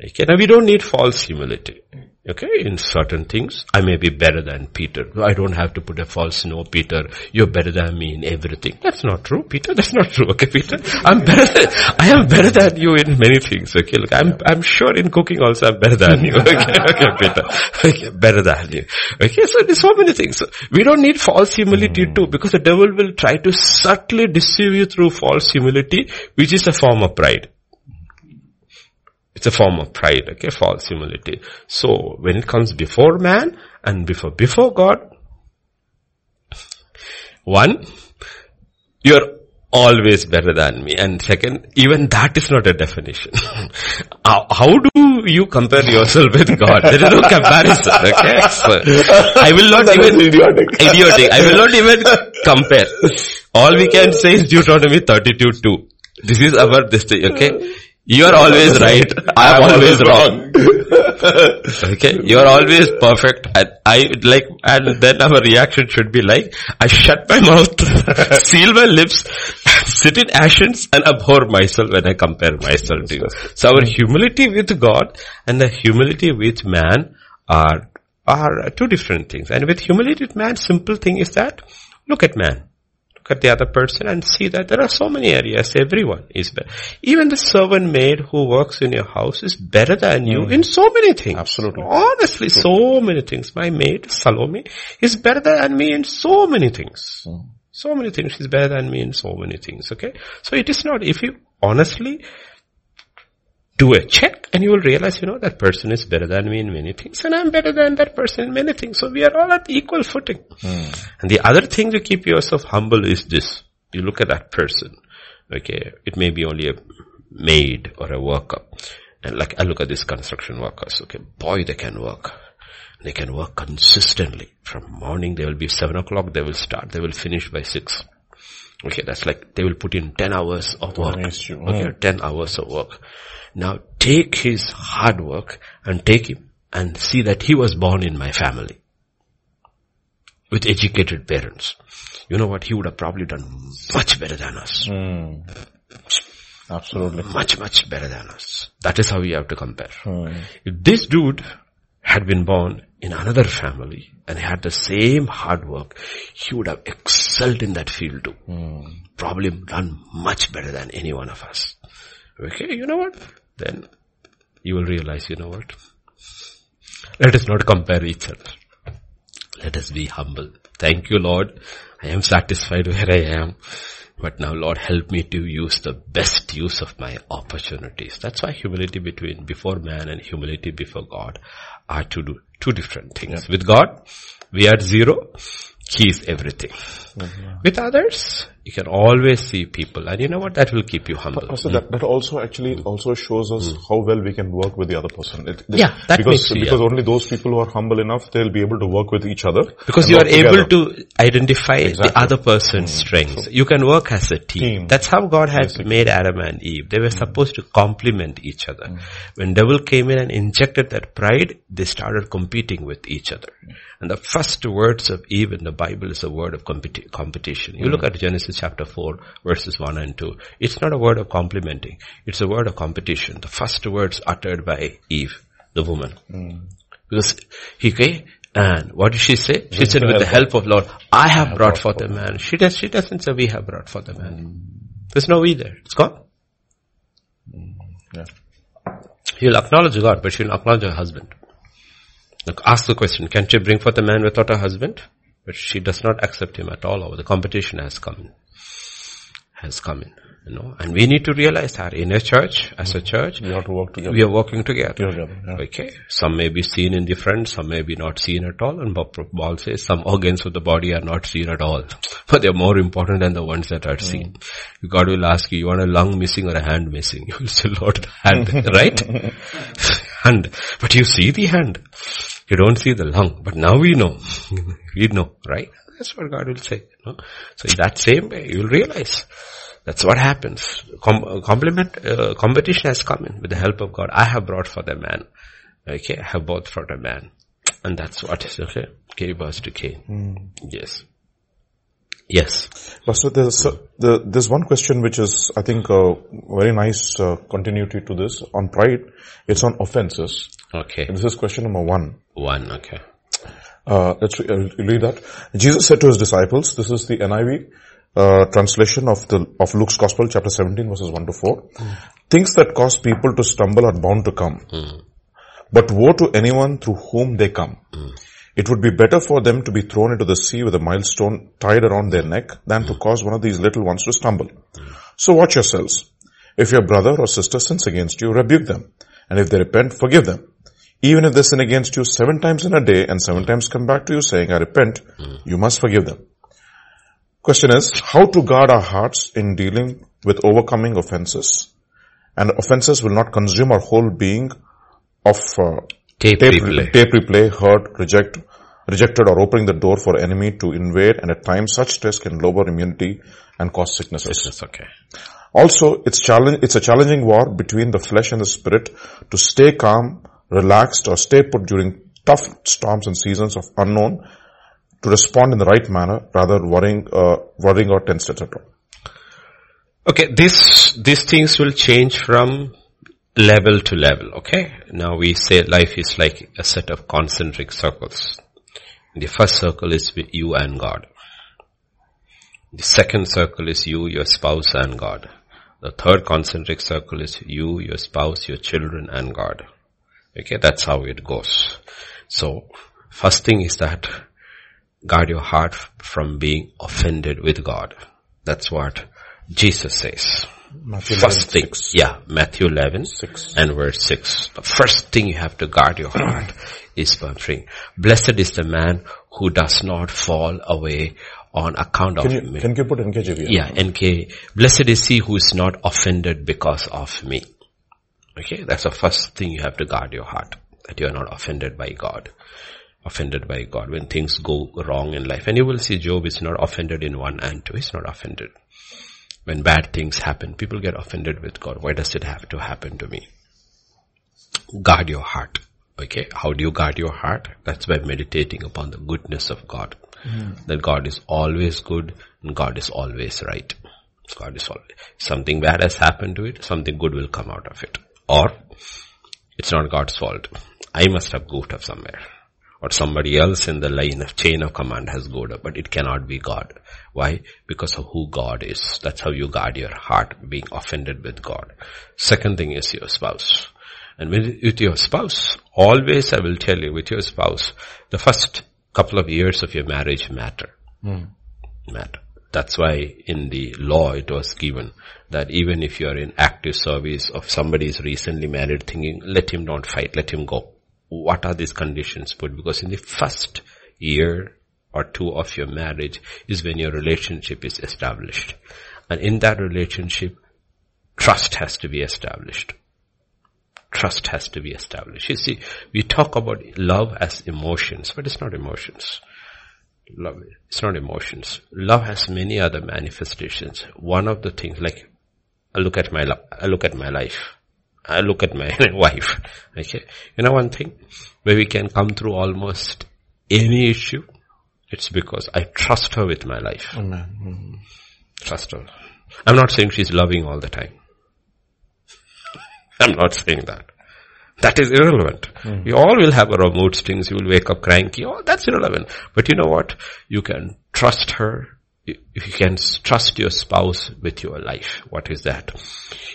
Okay, now we don't need false humility. Okay, in certain things, I may be better than Peter. I don't have to put a false no, Peter. You're better than me in everything. That's not true, Peter. That's not true. Okay, Peter. I'm better. Than, I am better than you in many things. Okay, look, I'm I'm sure in cooking also I'm better than you. Okay, okay, Peter. Okay, better than you. Okay, so there's so many things. So we don't need false humility hmm. too, because the devil will try to subtly deceive you through false humility, which is a form of pride. It's a form of pride, okay, false humility. So, when it comes before man and before, before God, one, you're always better than me. And second, even that is not a definition. how, how do you compare yourself with God? There is no comparison, okay? So, I will not even, idiotic. idiotic. I will not even compare. All we can say is Deuteronomy 32 2. This is our this okay? You are always right. I am always wrong. Okay, you are always perfect. And I like, and then our reaction should be like, I shut my mouth, seal my lips, sit in ashes and abhor myself when I compare myself to you. So our humility with God and the humility with man are, are two different things. And with humility with man, simple thing is that, look at man at the other person and see that there are so many areas. Everyone is better. Even the servant maid who works in your house is better than you hmm. in so many things. Absolutely. Honestly, so many things. My maid, Salome, is better than me in so many things. Hmm. So many things. She's better than me in so many things. Okay. So it is not, if you honestly do a check and you will realize, you know, that person is better than me in many things and I'm better than that person in many things. So we are all at equal footing. Hmm. And the other thing to keep yourself humble is this. You look at that person. Okay. It may be only a maid or a worker. And like I look at these construction workers. Okay. Boy, they can work. They can work consistently. From morning they will be seven o'clock. They will start. They will finish by six. Okay. That's like they will put in 10 hours of work. Oh, okay. 10 hours of work. Now take his hard work and take him and see that he was born in my family with educated parents. You know what? He would have probably done much better than us. Hmm. Absolutely. Much, much better than us. That is how we have to compare. Hmm. If this dude had been born in another family and had the same hard work, he would have excelled in that field too. Probably done much better than any one of us. Okay, you know what? Then you will realize, you know what? Let us not compare each other. Let us be humble. Thank you, Lord. I am satisfied where I am. But now, Lord, help me to use the best use of my opportunities. That's why humility between before man and humility before God are to do two different things. With God, we are zero. He is everything. Mm-hmm. With others, you can always see people. And you know what? That will keep you humble. Also, that, that also actually mm. also shows us mm. how well we can work with the other person. It, Yeah, that because, makes- because only those people who are humble enough, they'll be able to work with each other. Because you are able to identify the other person's mm. strengths. You can work as a team. Team. That's how God had made Adam and Eve. They were supposed to complement each other. When devil came in and injected that pride, they started competing with each other. And the first words of Eve in the Bible is a word of competi- competition. You look at Genesis chapter 4 verses 1 and 2. It's not a word of complimenting. It's a word of competition. The first words uttered by Eve, the woman. Because he came and what did she say? She said, with the help of Lord, I have brought forth a man. She does, she doesn't say we have brought forth a man. There's no we there. It's gone. Yeah. She'll acknowledge God, but she'll acknowledge her husband. Look, ask the question, can she bring forth a man without a husband? But she does not accept him at all. The competition has come in. Has come in. You know, and we need to realize that in a church, as a mm-hmm. church, We have to work together. we are working together. Together, yeah. Okay. Some may be seen in front, some may be not seen at all. And Paul says some organs of the body are not seen at all. But they're more important than the ones that are seen. Mm. God will ask you, you want a lung missing or a hand missing? You will say, Lord, the hand, right? Hand. But you see the hand. You don't see the lung. But now we know. we know, right? That's what God will say. No? So in that same way, you will realize that's what happens. Com- compliment, uh, competition has come in with the help of God. I have brought for the man. Okay, I have brought for the man. And that's what is, okay, gave birth to Cain. Yes. Yes. Pastor, there's, uh, the, there's one question which is, I think, a very nice uh, continuity to this. On pride, it's on offenses. Okay. This is question number one. One, okay. Uh, let's re- uh, read that. Jesus said to his disciples, this is the NIV uh, translation of the of Luke's Gospel, chapter 17, verses 1 to 4. Things that cause people to stumble are bound to come. But woe to anyone through whom they come. It would be better for them to be thrown into the sea with a milestone tied around their neck than to cause one of these little ones to stumble. So watch yourselves. If your brother or sister sins against you, rebuke them. And if they repent, forgive them. Even if they sin against you seven times in a day and seven times come back to you saying, I repent, you must forgive them. Question is, how to guard our hearts in dealing with overcoming offenses? And offenses will not consume our whole being of uh, Tape tape, replay. tape replay, hurt, reject, rejected or opening the door for enemy to invade and at times such stress can lower immunity and cause sicknesses. That's okay. Also, it's challenge, it's a challenging war between the flesh and the spirit to stay calm, relaxed or stay put during tough storms and seasons of unknown to respond in the right manner rather worrying, uh, worrying or tense, etc. Okay, this, these things will change from level to level, okay? Now we say life is like a set of concentric circles. The first circle is you and God. The second circle is you, your spouse and God. The third concentric circle is you, your spouse, your children and God. Okay, that's how it goes. So, first thing is that guard your heart from being offended with God. That's what Jesus says. Matthew First 11, thing, yeah, Matthew 11 Six. and verse 6. The first thing you have to guard your heart is praying. Blessed is the man who does not fall away on account of you, me. can you put NKJV? Yeah, NK. Blessed is he who is not offended because of me. Okay, that's the first thing you have to guard your heart. That you are not offended by God. Offended by God when things go wrong in life. And you will see Job is not offended in one and two. He's not offended. When bad things happen, people get offended with God. Why does it have to happen to me? Guard your heart. Okay, how do you guard your heart? That's by meditating upon the goodness of God. Hmm. That God is always good and God is always right. God is always, something bad has happened to it, something good will come out of it. Or, it's not God's fault. I must have goofed up somewhere. Or somebody else in the line of chain of command has goofed up, but it cannot be God. Why? Because of who God is. That's how you guard your heart, being offended with God. Second thing is your spouse. And with, your spouse, always I will tell you, with your spouse, the first couple of years of your marriage matter. Hmm. Matter. That's why in the law it was given that even if you are in active service of somebody is recently married thinking, let him not fight, let him go. What are these conditions put? Because in the first year or two of your marriage is when your relationship is established. And in that relationship, trust has to be established trust has to be established. You see, we talk about love as emotions, but it's not emotions. Love, it's not emotions. Love has many other manifestations. One of the things, like, I look at my, I look at my life. I look at my wife. Okay. You know one thing? Where we can come through almost any issue, it's because I trust her with my life. Amen. Mm-hmm. Trust her. I'm not saying she's loving all the time. I'm not saying that. That is irrelevant. Mm. We all will have our mood swings. You will wake up cranky. Oh, that's irrelevant. But you know what? You can trust her. You you can trust your spouse with your life. What is that?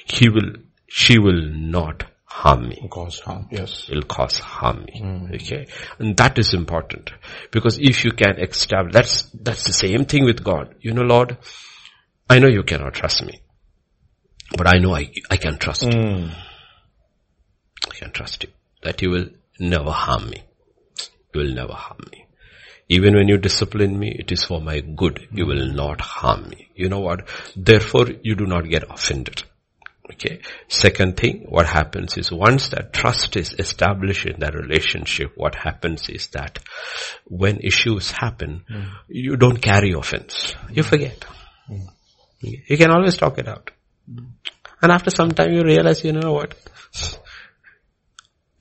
He will, she will not harm me Cause harm. Yes. will cause harm me. Hmm. Okay. And that is important. Because if you can establish, that's, that's the same thing with God. You know, Lord, I know you cannot trust me. But I know I, I can trust you. Hmm. I can trust you. That you will never harm me. You will never harm me. Even when you discipline me, it is for my good. You hmm. will not harm me. You know what? Therefore, you do not get offended. Okay. Second thing, what happens is once that trust is established in that relationship, what happens is that when issues happen, mm. you don't carry offense. You forget. Mm. You can always talk it out. Mm. And after some time you realize, you know what?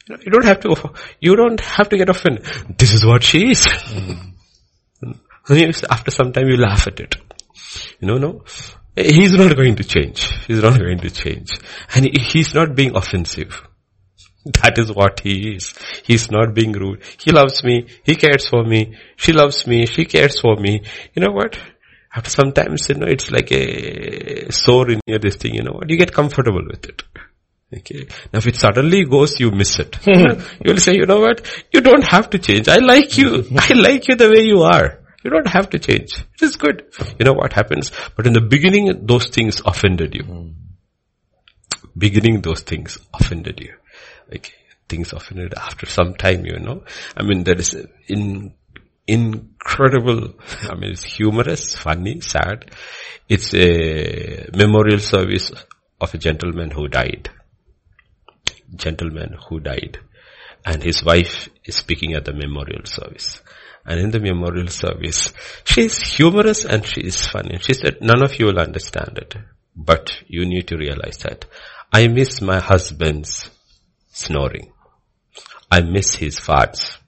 You don't have to, you don't have to get offended. This is what she is. after some time you laugh at it. You know, no? He's not going to change. He's not going to change. And he's not being offensive. That is what he is. He's not being rude. He loves me. He cares for me. She loves me. She cares for me. You know what? After sometimes, you know, it's like a sore in your this thing, you know what? You get comfortable with it. Okay. Now if it suddenly goes, you miss it. you will say, you know what? You don't have to change. I like you. I like you the way you are. You don't have to change. It is good. You know what happens? But in the beginning, those things offended you. Mm. Beginning, those things offended you. Okay. Things offended after some time, you know. I mean, there is in, incredible, I mean, it's humorous, funny, sad. It's a memorial service of a gentleman who died. Gentleman who died. And his wife is speaking at the memorial service and in the memorial service, she is humorous and she is funny. She said, none of you will understand it, but you need to realize that I miss my husband's snoring. I miss his farts.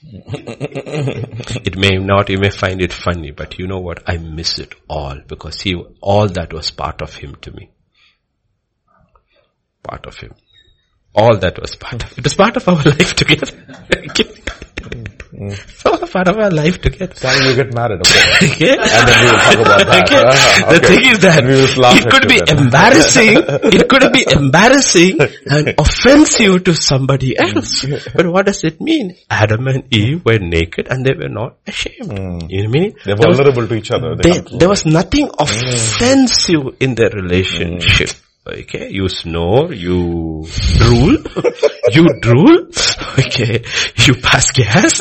it may not, you may find it funny, but you know what? I miss it all because he, all that was part of him to me. Part of him. All that was part of, it was part of our life together. Mm. So part of our life together. Time you get married, okay? okay. And then we will talk about that. Okay. Uh, okay. The thing is that it could be embarrassing, it could be embarrassing and offensive to somebody else. But what does it mean? Adam and Eve were naked and they were not ashamed. Mm. You know what I mean? They're vulnerable was, to each other. They, there was nothing offensive in their relationship. Mm. Okay, you snore, you drool, you drool, okay, you pass gas.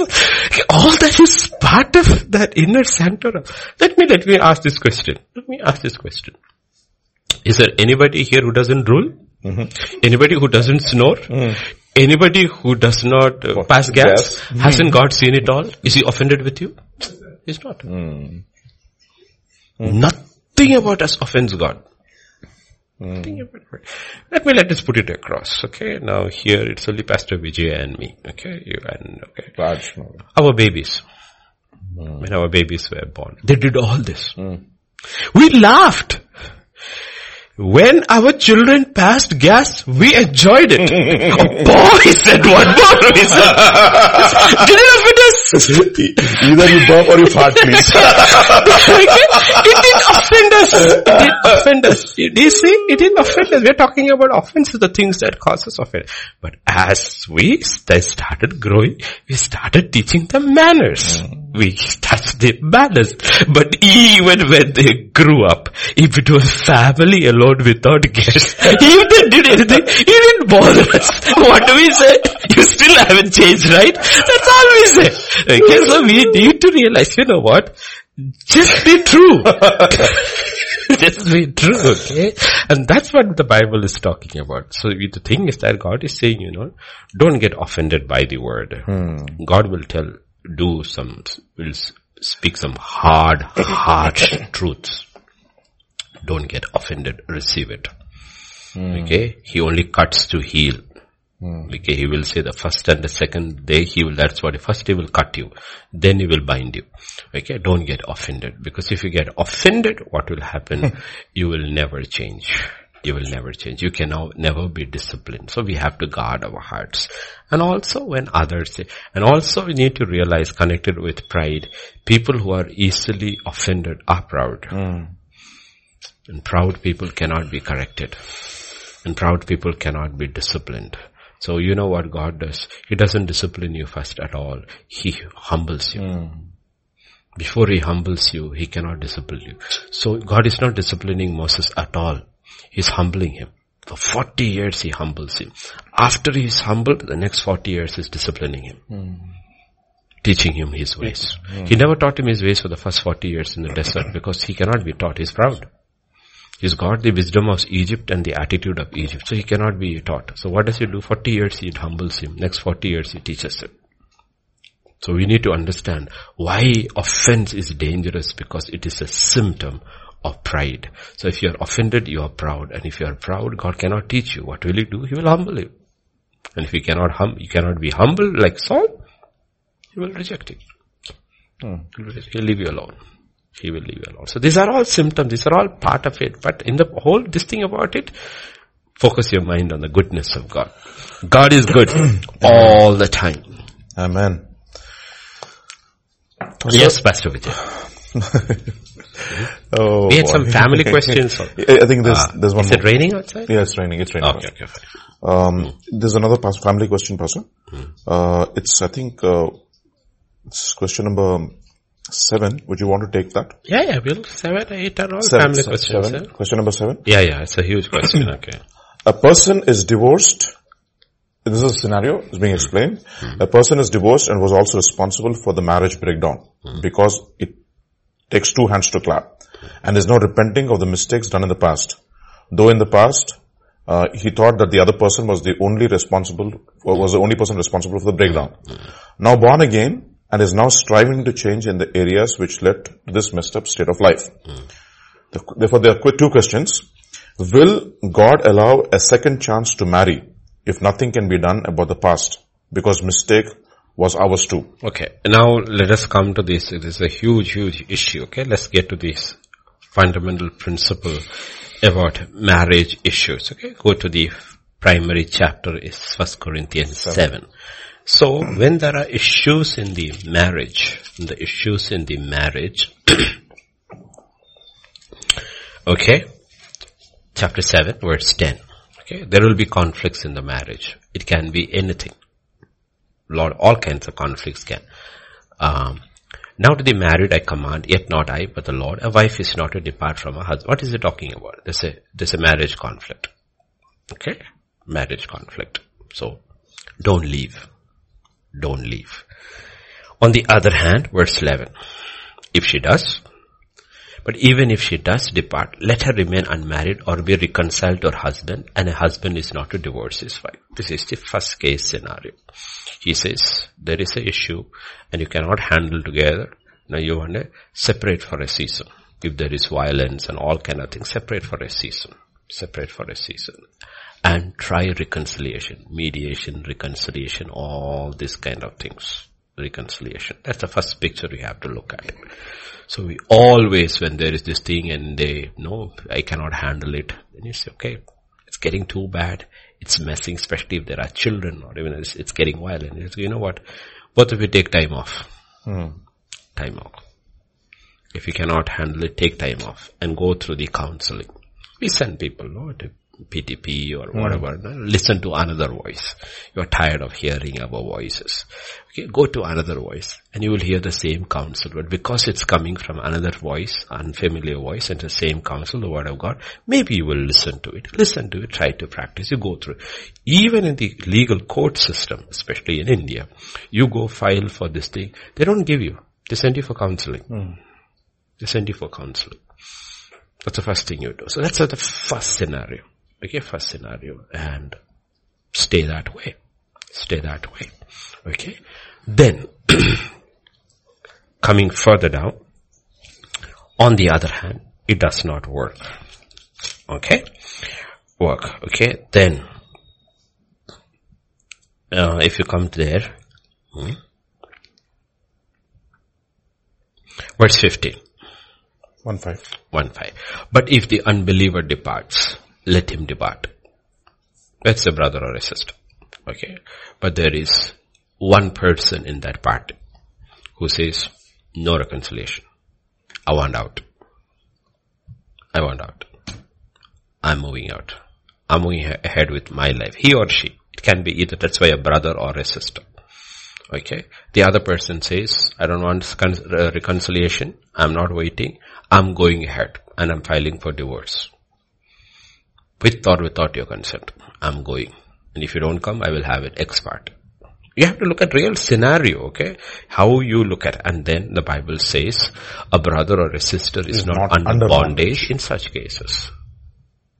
All that is part of that inner sanctorum. Let me, let me ask this question. Let me ask this question. Is there anybody here who doesn't drool? Mm-hmm. Anybody who doesn't snore? Mm. Anybody who does not uh, pass gas? gas? Hasn't God seen it all? Is he offended with you? He's not. Mm. Nothing about us offends God. Mm. Let me let us put it across. Okay, now here it's only Pastor Vijay and me. Okay, you and okay. Our babies, mm. when our babies were born, they did all this. Mm. We laughed. When our children passed gas, we enjoyed it. oh, boy, said one more. He said, Did it offend us? Either you burp or you fart, please. it didn't offend us. It didn't offend us. Do you see? It didn't offend us. We're talking about offenses, the things that cause us offense. But as we started growing, we started teaching them manners. Mm we touched the manners. But even when they grew up, if it was family alone without guests, if they did anything, it didn't bother us. What do we say? You still haven't changed, right? That's all we say. Okay, so we need to realize, you know what? Just be true. Just be true, okay? And that's what the Bible is talking about. So the thing is that God is saying, you know, don't get offended by the word. Hmm. God will tell do some, will speak some hard, harsh truths. Don't get offended, receive it. Mm. Okay? He only cuts to heal. Mm. Okay, he will say the first and the second day he will, that's what, first he will cut you, then he will bind you. Okay, don't get offended because if you get offended, what will happen? you will never change you will never change. You can now never be disciplined. So we have to guard our hearts. And also when others say, and also we need to realize connected with pride, people who are easily offended are proud. Mm. And proud people cannot be corrected. And proud people cannot be disciplined. So you know what God does? He doesn't discipline you first at all. He humbles you. Mm. Before he humbles you, he cannot discipline you. So God is not disciplining Moses at all. He's humbling him. For 40 years he humbles him. After he is humbled, the next 40 years is disciplining him. Mm. Teaching him his ways. Mm. He never taught him his ways for the first 40 years in the desert because he cannot be taught. He's proud. He's got the wisdom of Egypt and the attitude of Egypt. So he cannot be taught. So what does he do? 40 years he humbles him. Next 40 years he teaches him. So we need to understand why offense is dangerous because it is a symptom of pride. So if you are offended, you are proud. And if you are proud, God cannot teach you. What will he do? He will humble you. And if you cannot hum, you cannot be humble like Saul, he will reject you. Hmm. He'll leave you alone. He will leave you alone. So these are all symptoms. These are all part of it. But in the whole, this thing about it, focus your mind on the goodness of God. God is good all the time. Amen. Yes, Pastor Vijay. oh, we had boy. some family questions. I think there's, Uh, there's one is more. it raining outside? Yeah, it's raining. It's raining. Okay, okay, fine. Um, there's another pas- family question, Pastor. Uh, it's, I think, uh, it's question number seven. Would you want to take that? Yeah, yeah, Bill. Seven, eight are all Seven, family se- questions. seven. yeah? Question number seven. Yeah, yeah, it's a huge question. Okay. A person is divorced. This is a scenario is being explained. A person is divorced and was also responsible for the marriage breakdown because it takes two hands to clap and is now repenting of the mistakes done in the past. Though in the past, uh, he thought that the other person was the only responsible, was the only person responsible for the breakdown. Now born again and is now striving to change in the areas which led to this messed up state of life. The- Therefore, there are two questions. Will God allow a second chance to marry if nothing can be done about the past? Because mistake was ours too. Okay. Now let us come to this. It is a huge, huge issue. Okay. Let's get to this fundamental principle about marriage issues. Okay. Go to the primary chapter is First Corinthians 7. So when there are issues in the marriage, the issues in the marriage, okay, chapter 7 verse 10. Okay. There will be conflicts in the marriage. It can be anything. Lord, all kinds of conflicts can. Um, now to the married I command, yet not I, but the Lord. A wife is not to depart from her husband. What is it talking about? There's a, there's a marriage conflict. Okay? Marriage conflict. So, don't leave. Don't leave. On the other hand, verse 11. If she does, but even if she does depart, let her remain unmarried or be reconciled to her husband, and a husband is not to divorce his wife. This is the first case scenario. He says, there is a issue and you cannot handle together. Now you want to separate for a season. If there is violence and all kind of things, separate for a season. Separate for a season. And try reconciliation, mediation, reconciliation, all these kind of things. Reconciliation. That's the first picture we have to look at. So we always, when there is this thing and they, no, I cannot handle it, then you say, okay, it's getting too bad. It's messing, especially if there are children or even it's, it's getting violent. It's, you know what? Both of you take time off. Hmm. Time off. If you cannot handle it, take time off and go through the counseling. We send people, to PTP or hmm. whatever. no, Listen to another voice. You're tired of hearing our voices. Okay, go to another voice and you will hear the same counsel. But because it's coming from another voice, unfamiliar voice and the same counsel, the word of God, maybe you will listen to it. Listen to it, try to practice. You go through. Even in the legal court system, especially in India, you go file for this thing. They don't give you. They send you for counseling. Hmm. They send you for counseling. That's the first thing you do. So that's the first scenario. Okay, first scenario. And stay that way. Stay that way. Okay. Then, coming further down, on the other hand, it does not work. Okay? Work. Okay? Then, uh, if you come there, hmm, verse 15. One five. 1 5. But if the unbeliever departs, let him depart. That's a brother or a sister. Okay. But there is one person in that party who says, no reconciliation. I want out. I want out. I'm moving out. I'm moving ahead with my life. He or she. It can be either, that's why a brother or a sister. Okay. The other person says, I don't want uh, reconciliation. I'm not waiting. I'm going ahead and I'm filing for divorce. With or without your consent. I'm going. And if you don't come, I will have it ex parte. You have to look at real scenario, okay? How you look at, and then the Bible says, a brother or a sister is, not, not under, under bondage in such cases.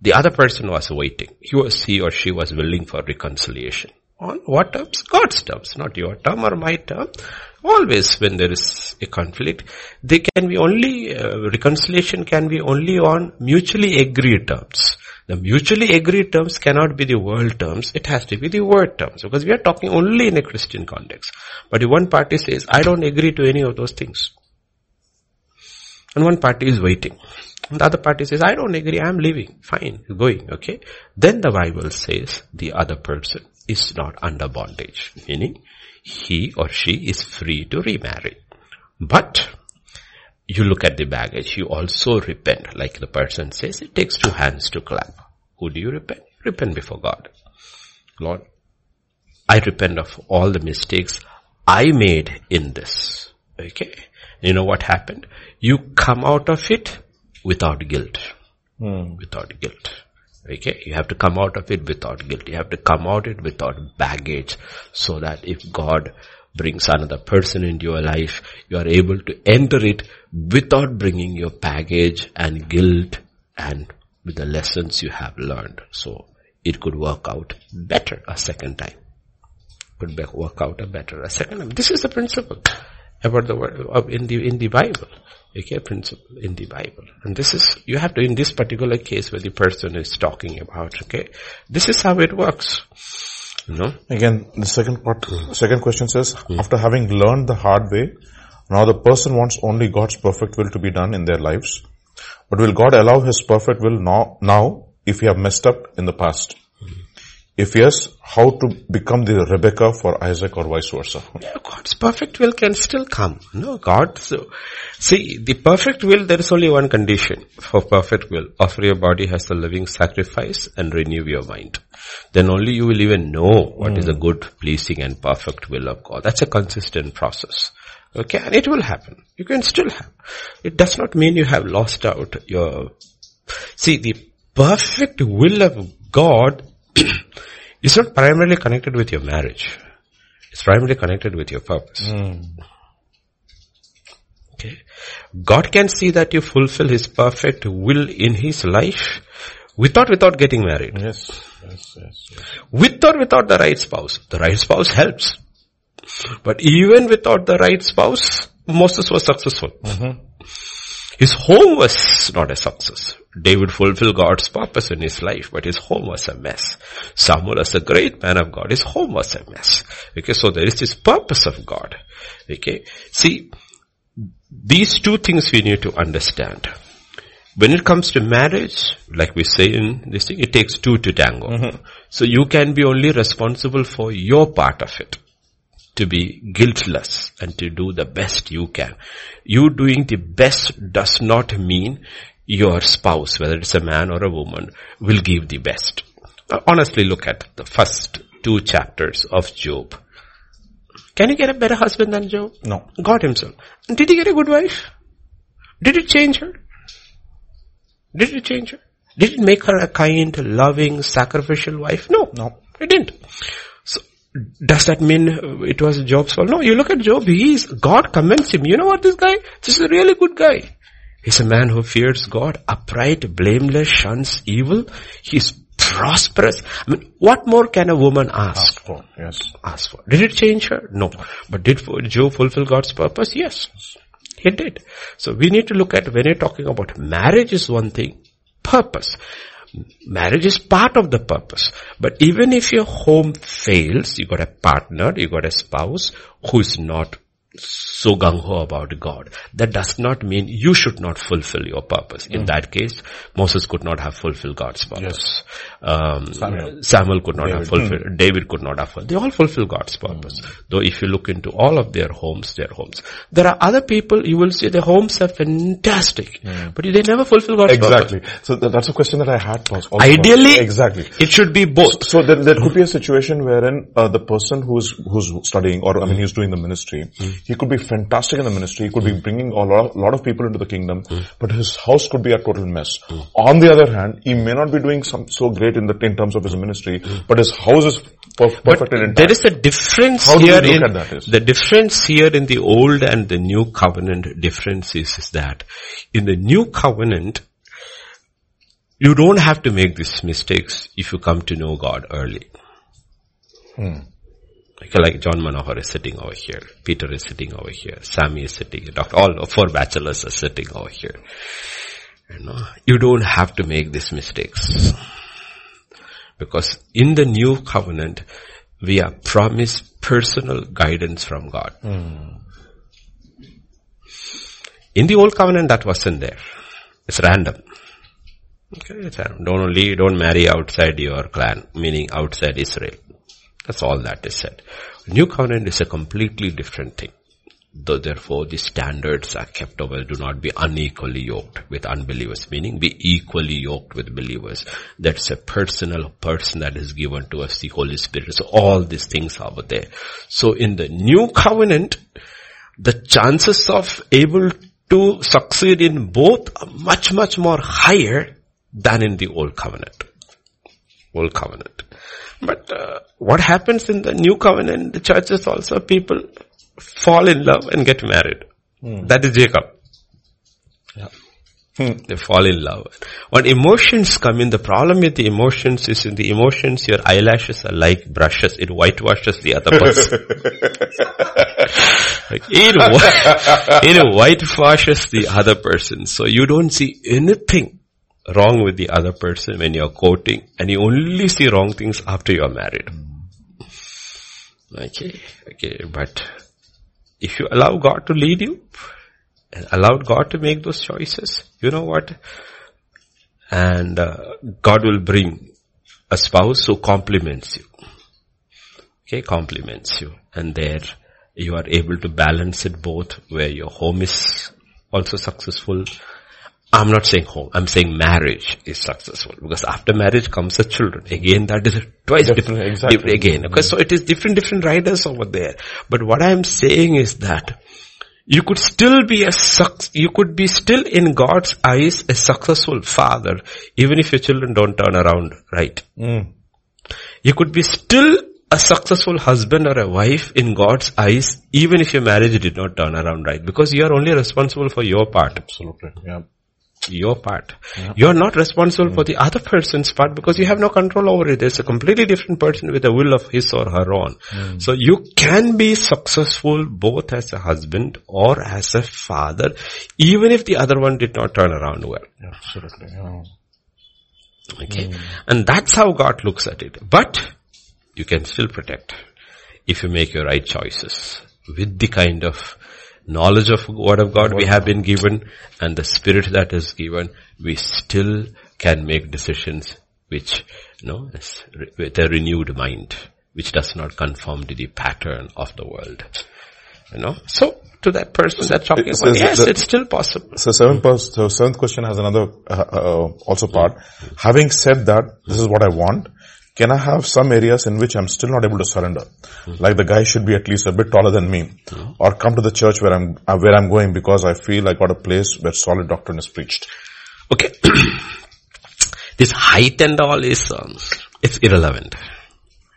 The other person was waiting. He was, he or she was willing for reconciliation. On what terms? God's terms, not your term or my term. Always when there is a conflict, they can be only, uh, reconciliation can be only on mutually agreed terms. The mutually agreed terms cannot be the world terms, it has to be the word terms because we are talking only in a Christian context. But if one party says, I don't agree to any of those things, and one party is waiting, and the other party says, I don't agree, I'm leaving, fine, going, okay, then the Bible says the other person is not under bondage, meaning he or she is free to remarry. But you look at the baggage, you also repent. Like the person says, it takes two hands to clap. Who do you repent? Repent before God. Lord, I repent of all the mistakes I made in this. Okay? You know what happened? You come out of it without guilt. Hmm. Without guilt. Okay? You have to come out of it without guilt. You have to come out of it without baggage so that if God brings another person into your life, you are able to enter it without bringing your baggage and guilt and with the lessons you have learned. So it could work out better a second time. Could work out a better a second time. This is the principle about the word of in the in the Bible. Okay, principle in the Bible. And this is you have to in this particular case where the person is talking about, okay, this is how it works. Know? Again, the second part, hmm. second question says, hmm. after having learned the hard way, now the person wants only God's perfect will to be done in their lives. But will God allow His perfect will now, now if we have messed up in the past? If yes, how to become the Rebecca for Isaac or vice versa? Yeah, God's perfect will can still come. No, God, so, see, the perfect will, there is only one condition for perfect will. Offer your body as a living sacrifice and renew your mind. Then only you will even know what is the hmm. good, pleasing and perfect will of God. That's a consistent process. Okay, and it will happen. You can still have. It does not mean you have lost out your, see, the perfect will of God is not primarily connected with your marriage. It's primarily connected with your purpose. Hmm. Okay. God can see that you fulfill His perfect will in His life without, without getting married. Yes, yes, yes. yes. With or without the right spouse. The right spouse helps. But even without the right spouse, Moses was successful. Mm-hmm. His home was not a success. David fulfilled God's purpose in his life, but his home was a mess. Samuel was a great man of God. His home was a mess. Okay, so there is this purpose of God. Okay, see, these two things we need to understand. When it comes to marriage, like we say in this thing, it takes two to tango. Mm-hmm. So you can be only responsible for your part of it to be guiltless and to do the best you can. You doing the best does not mean your spouse, whether it's a man or a woman, will give the best. Now, honestly look at the first two chapters of Job. Can you get a better husband than Job? No. God himself. Did he get a good wife? Did it change her? Did it change her? Did it make her a kind, loving, sacrificial wife? No. No. It didn't. Does that mean uh, it was Job's fault? No, you look at Job, he's, God commends him. You know what this guy? This is a really good guy. He's a man who fears God, upright, blameless, shuns evil. He's prosperous. I mean, what more can a woman ask? Oh, yes. ask for. Did it change her? No. But did Job fulfill God's purpose? Yes. He did. So we need to look at when you're talking about marriage is one thing, purpose. Marriage is part of the purpose. But even if your home fails, you got a partner, you got a spouse who is not so gung-ho about God. That does not mean you should not fulfill your purpose. In hmm. that case, Moses could not have fulfilled God's purpose. Um, Samuel. Samuel could not have David. fulfilled, hmm. David could not have fulfilled. They all fulfill God's hmm. purpose. Though if you look into all of their homes, their homes. There are other people, you will see their homes are fantastic, but they never fulfill God's purpose. Exactly. So th- that's a question that I had. Ideally, exactly. it should be both. So there, there could be a situation wherein uh, the person who's who's studying, or I mean, he's doing the ministry. He could be fantastic in the ministry. He could be hmm. bringing a lot, lot of people into the kingdom, hmm. but his house could be a total mess. Hmm. On the other hand, he may not be doing some so great in the in terms of his ministry, but his house is perf- perfect intact. There is a difference How here look in, at that is? the difference here in the old and the new covenant difference is, is that in the new covenant, You don't have to make these mistakes if you come to know God early. Okay, like John Manohar is sitting over here, Peter is sitting over here, Sammy is sitting here, Doctor, all four bachelors are sitting over here. You know, you don't have to make these mistakes. Because in the new covenant, we are promised personal guidance from God. In the old covenant, that wasn't there. It's random. Okay, it's random. Don't only, don't marry outside your clan, meaning outside Israel. That's all that is said. New covenant is a completely different thing. Though therefore the standards are kept over, do not be unequally yoked with unbelievers, meaning be equally yoked with believers. That's a personal person that is given to us, the Holy Spirit. So all these things are there. So in the new covenant, the chances of able to succeed in both are much, much more higher than in the old covenant. Old covenant. But uh, what happens in the new covenant, the churches also, people fall in love and get married. That is Jacob. They fall in love. When emotions come in, the problem with the emotions is in the emotions, your eyelashes are like brushes. It whitewashes the other person. it, it whitewashes the other person. So you don't see anything wrong with the other person when you're courting and you only see wrong things after you're married. Okay, okay, but if you allow God to lead you and allow God to make those choices, you know what? And uh, God will bring a spouse who compliments you. Okay, compliments you. And there you are able to balance it both where your home is also successful. I'm not saying home, I'm saying marriage is successful because after marriage comes the children. Again, that is twice different. exactly. different again. Okay, so it is different, different riders over there. But what I'm saying is that you could still be a suc- you could be still in God's eyes a successful father even if your children don't turn around right. Hmm. You could be still a successful husband or a wife in God's eyes even if your marriage did not turn around right because you are only responsible for your part. Absolutely. Yeah. Your part. You are not responsible for the mm. other person's part because you have no control over it. There's a completely different person with a will of his or her own. Mm. So you can be successful both as a husband or as a father even if the other one did not turn around well. Absolutely. Yeah. Okay. Mm. And that's how God looks at it. But you can still protect if you make your right choices with the kind of knowledge of word of God we have been given and the spirit that is given, we still can make decisions which, you know, with a renewed mind, which does not conform to the pattern of the world. You know, so to that person that's talking it about, yes, that- it's still possible. So seventh, so seventh question has another uh, uh, also part. Having said that, this is what I want. Can I have some areas in which I'm still not able to surrender? Like the guy should be at least a bit taller than me, or come to the church where I'm uh, where I'm going because I feel I got a place where solid doctrine is preached. Okay. this height and all is, um, it's irrelevant.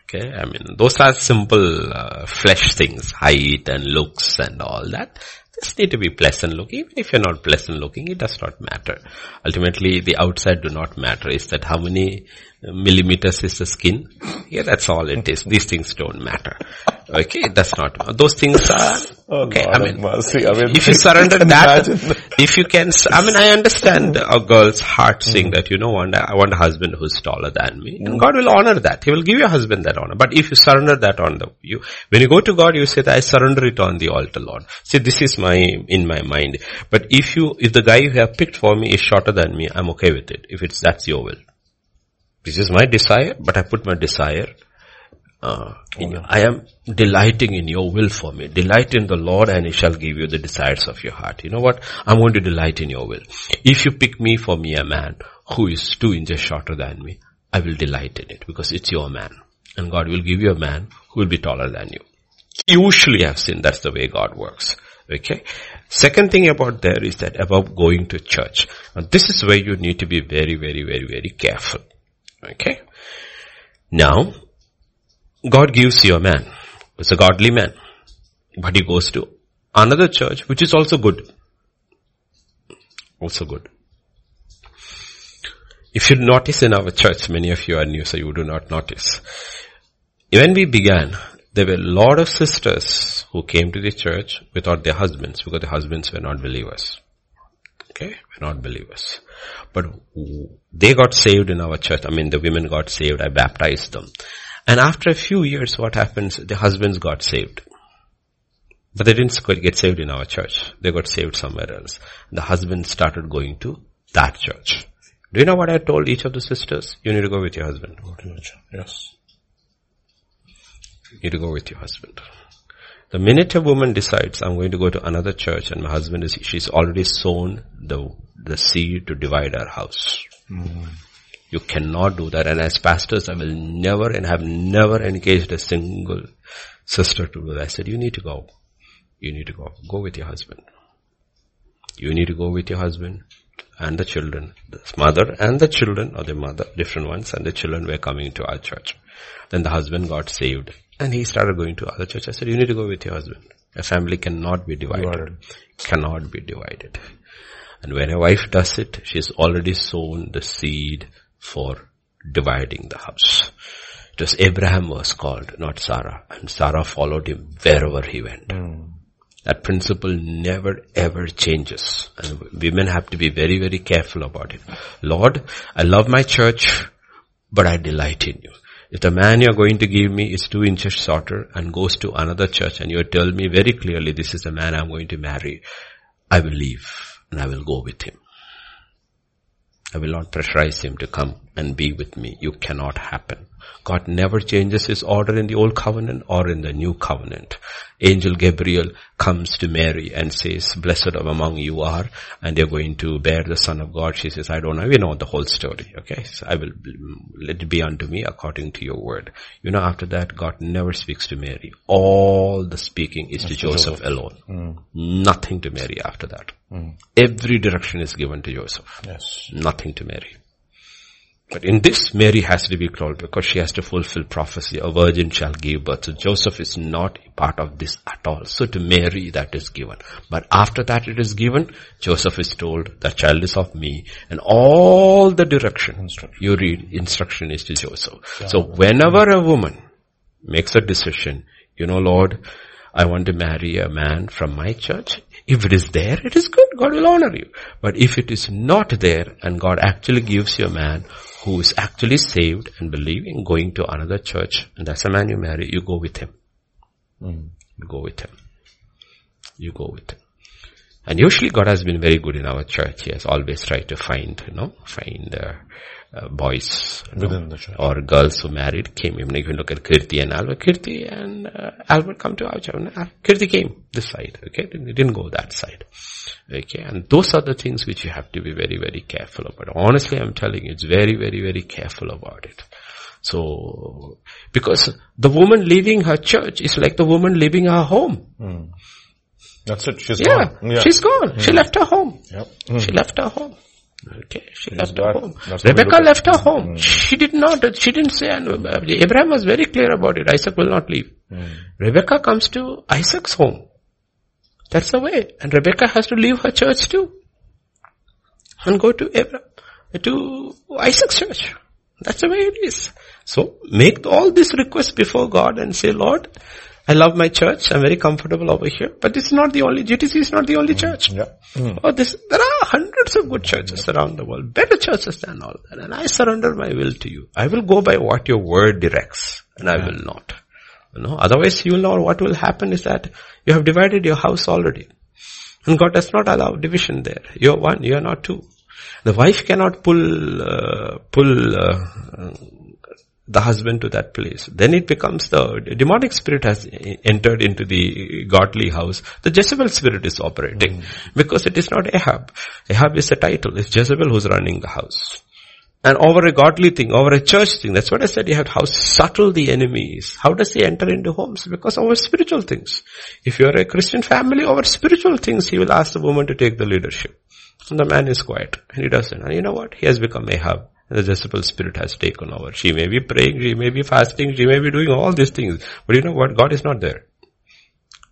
Okay. I mean, those are simple, uh, flesh things, height and looks and all that. Just need to be pleasant looking. Even if you're not pleasant looking, it does not matter. Ultimately, the outside do not matter. Is that how many millimeters is the skin? Yeah, that's all it is. These things don't matter. Okay, it does not. Those things are, oh, okay, I mean, mercy. I mean, if you surrender that, if you can, I mean, I understand a girl's heart saying that, you know, I want a husband who's taller than me. And God will honor that. He will give your husband that honor. But if you surrender that on the, you, when you go to God, you say that I surrender it on the altar, Lord. See, this is my, in my mind. But if you, if the guy you have picked for me is shorter than me, I'm okay with it. If it's, that's your will. This is my desire, but I put my desire uh, in your- I am delighting in your will for me. Delight in the Lord and he shall give you the desires of your heart. You know what? I'm going to delight in your will. If you pick me for me a man who is two inches shorter than me, I will delight in it because it's your man. And God will give you a man who will be taller than you. Usually I've seen that's the way God works. Okay. Second thing about there is that about going to church. This is where you need to be very, very, very, very careful. Okay. Now, God gives you a man. It's a godly man. But he goes to another church, which is also good. Also good. If you notice in our church, many of you are new, so you do not notice. When we began, there were a lot of sisters who came to the church without their husbands because the husbands were not believers. Okay, were not believers. But they got saved in our church. I mean, the women got saved. I baptized them. And after a few years, what happens? The husbands got saved. But they didn't get saved in our church. They got saved somewhere else. The husband started going to that church. Do you know what I told each of the sisters? You need to go with your husband. Yes. You need to go with your husband. The minute a woman decides, I'm going to go to another church and my husband is, she's already sown the, the seed to divide our house. Mm. You cannot do that. And as pastors, I will never and have never engaged a single sister to do that. I said, you need to go. You need to go. Go with your husband. You need to go with your husband and the children. The mother and the children, or the mother, different ones, and the children were coming to our church. Then the husband got saved and he started going to other churches. I said, you need to go with your husband. A family cannot be divided. Cannot be divided. And when a wife does it, she's already sown the seed for dividing the house. It was Abraham was called, not Sarah. And Sarah followed him wherever he went. Mm. That principle never ever changes. And women have to be very, very careful about it. Lord, I love my church, but I delight in you. If the man you're going to give me is two inches shorter and goes to another church and you tell me very clearly this is the man I'm going to marry, I will leave and I will go with him. I will not pressurize him to come and be with me. You cannot happen. God never changes his order in the old covenant or in the new covenant. Angel Gabriel comes to Mary and says, blessed of among you are, and you're going to bear the son of God. She says, I don't know. We know the whole story. Okay. So I will, let it be unto me according to your word. You know, after that, God never speaks to Mary. All the speaking is That's to Joseph, Joseph, alone. Mm. Nothing to Mary after that. Mm. Every direction is given to Joseph. Yes. Nothing to Mary. But in this, Mary has to be called because she has to fulfill prophecy. A virgin shall give birth. So Joseph is not part of this at all. So to Mary that is given. But after that it is given, Joseph is told, the child is of me. And all the direction you read, instruction is to Joseph. Yeah. So whenever a woman makes a decision, you know, Lord, I want to marry a man from my church. If it is there, it is good. God will honor you. But if it is not there and God actually gives you a man who is actually saved and believing, going to another church, and that's a man you marry, you go with him. Mm. You go with him. You go with him. And usually God has been very good in our church. He has always tried to find, you know, find uh, uh, boys within know, the church or girls who married came. Even if you look at Kirti and Albert, Kirti and uh, Albert come to our church. Kirti came this side. Okay, they didn't go that side. Okay, and those are the things which you have to be very, very careful about. Honestly, I'm telling you, it's very, very, very careful about it. So, because the woman leaving her church is like the woman leaving her home. Mm. That's it. She's yeah, gone. Yeah, she's gone. Mm. She left her home. Yep. Mm. She left her home. Okay, she left her home. Rebecca left her home. Mm. She did not, she didn't say, and Abraham was very clear about it. Isaac will not leave. Mm. Rebecca comes to Isaac's home. That's the way. And Rebecca has to leave her church too. And go to Abraham, to Isaac's church. That's the way it is. So make all these requests before God and say, Lord, I love my church. I'm very comfortable over here. But this is not the only, GTC is not the only church. Yeah. Mm. Oh, this, there are hundreds of good churches around the world, better churches than all that. And I surrender my will to you. I will go by what your word directs and I will not. You know, otherwise you will know what will happen is that you have divided your house already. And God does not allow division there. You're one, you're not two. The wife cannot pull, uh, pull, uh, the husband to that place. Then it becomes the demonic spirit has entered into the godly house. The Jezebel spirit is operating mm. because it is not Ahab. Ahab is a title. It's Jezebel who's running the house and over a godly thing, over a church thing. That's what I said. You have how subtle the enemy is. How does he enter into homes? Because over spiritual things. If you're a Christian family, over spiritual things, he will ask the woman to take the leadership. And the man is quiet. And he doesn't. And you know what? He has become Ahab. The Jezebel spirit has taken over. She may be praying, she may be fasting, she may be doing all these things. But you know what? God is not there.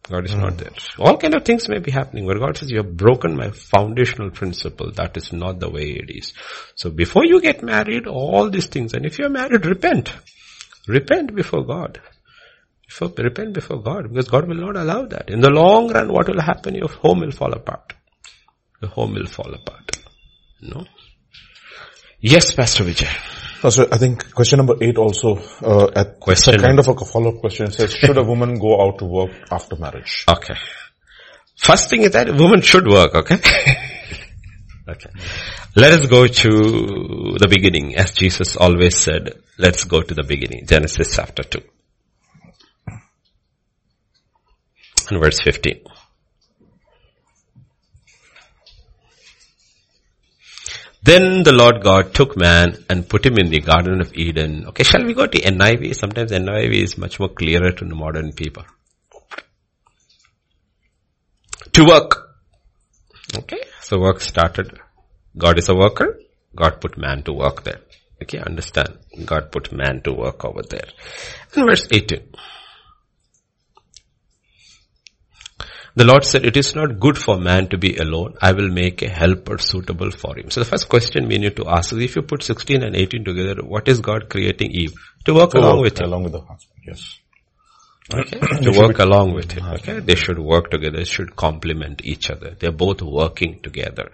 God is not hmm. there. All kind of things may be happening, but God says you have broken my foundational principle. That is not the way it is. So before you get married, all these things, and if you're married, repent. Repent before God. Before, repent before God, because God will not allow that. In the long run, what will happen? Your home will fall apart. Your home will fall apart. No? Yes, Pastor Vijay. No, so I think question number eight also, uh, at, Question it's a kind of a follow-up question. It says, should a woman go out to work after marriage? Okay. First thing is that a woman should work, okay? okay. Let us go to the beginning. As Jesus always said, let's go to the beginning. Genesis chapter 2. And verse 15. Then the Lord God took man and put him in the Garden of Eden. Okay, shall we go to NIV? Sometimes NIV is much more clearer to the modern people. To work. Okay, so work started. God is a worker. God put man to work there. Okay, understand. God put man to work over there. And verse 18. The Lord said, it is not good for man to be alone. I will make a helper suitable for him. So the first question we need to ask is, if you put 16 and 18 together, what is God creating Eve? To work To along work with him. Along with the husband, yes. Okay? to work along with him. Okay? They should work together. They should complement each other. They're both working together.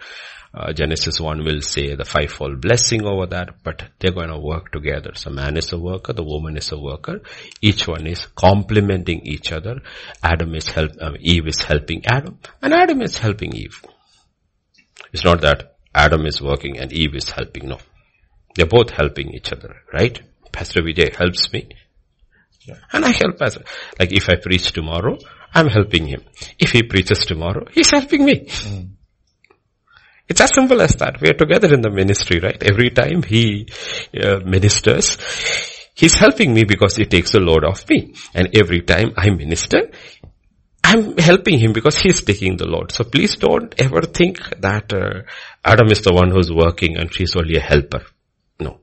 Uh, Genesis 1 will say the fivefold blessing over that, but they're going to work together. So man is a worker, the woman is a worker. Each one is complementing each other. Adam is help, uh, Eve is helping Adam, and Adam is helping Eve. It's not that Adam is working and Eve is helping. No. They're both helping each other, right? Pastor Vijay helps me. And I help Pastor. Like if I preach tomorrow, I'm helping him. If he preaches tomorrow, he's helping me. It's as simple as that. We are together in the ministry, right? Every time he uh, ministers, he's helping me because he takes the load off me. And every time I minister, I'm helping him because he's taking the load. So please don't ever think that uh, Adam is the one who's working and she's only a helper. No.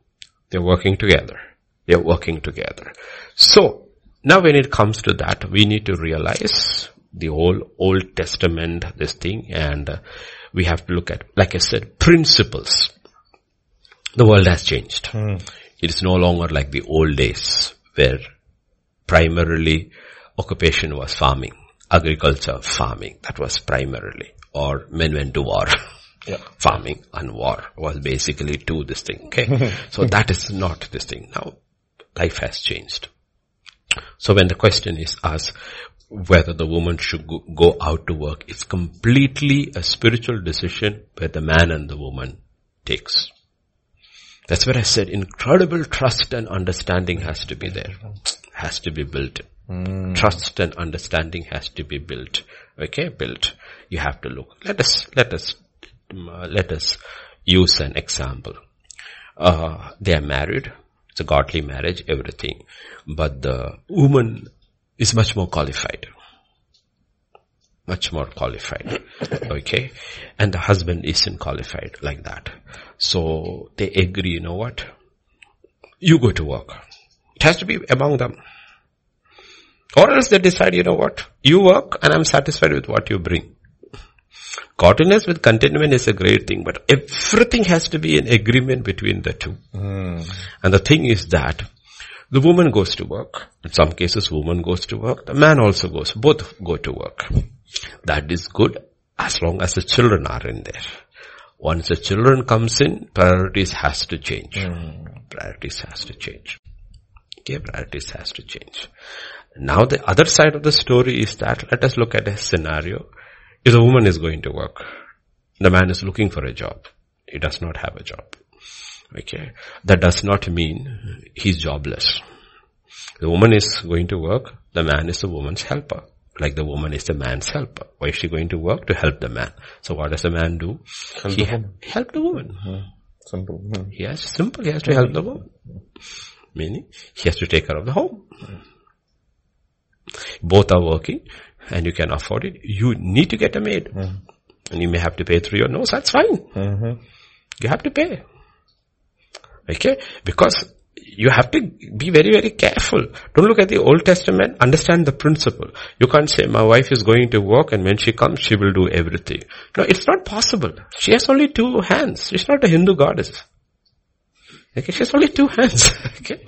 They're working together. They're working together. So, now when it comes to that, we need to realize the whole Old Testament, this thing, and uh, we have to look at, like I said, principles. The world has changed. Hmm. It is no longer like the old days where primarily occupation was farming, agriculture, farming. That was primarily. Or men went to war. Yeah. Farming and war was basically two this thing. Okay. so that is not this thing. Now life has changed. So when the question is asked whether the woman should go, out to work, it's completely a spiritual decision where the man and the woman takes. That's where I said incredible trust and understanding has to be there. Has to be built. Trust and understanding has to be built. Okay, built. You have to look. Let us, let us, um, uh, let us use an example. Uh, they are married. It's a godly marriage, everything. But the woman is much more qualified. Much more qualified. Okay. And the husband isn't qualified like that. So they agree, you know what? You go to work. It has to be among them. Or else they decide, you know what? You work and I'm satisfied with what you bring. Godliness with contentment is a great thing, but everything has to be in agreement between the two. Hmm. And the thing is that the woman goes to work. In some cases, woman goes to work. The man also goes. Both go to work. That is good as long as the children are in there. Once the children comes in, priorities has to change. Hmm. Priorities has to change. Okay, priorities has to change. Now the other side of the story is that let us look at a scenario. If the woman is going to work, the man is looking for a job. He does not have a job. Okay. That does not mean he's jobless. The woman is going to work, the man is the woman's helper. Like the woman is the man's helper. Why is she going to work? To help the man. So what does the man do? Help he the woman. help the woman. Simple. Hmm. He has simple, he has to help the woman. Meaning, he has to take care of the home. Both are working and you can afford it. You need to get a maid. And you may have to pay through your nose, that's fine. You have to pay. Okay? Because you have to be very, very careful. Don't look at the Old Testament, understand the principle. You can't say, my wife is going to work and when she comes, she will do everything. No, it's not possible. She has only two hands. She's not a Hindu goddess. Okay, she has only two hands. okay.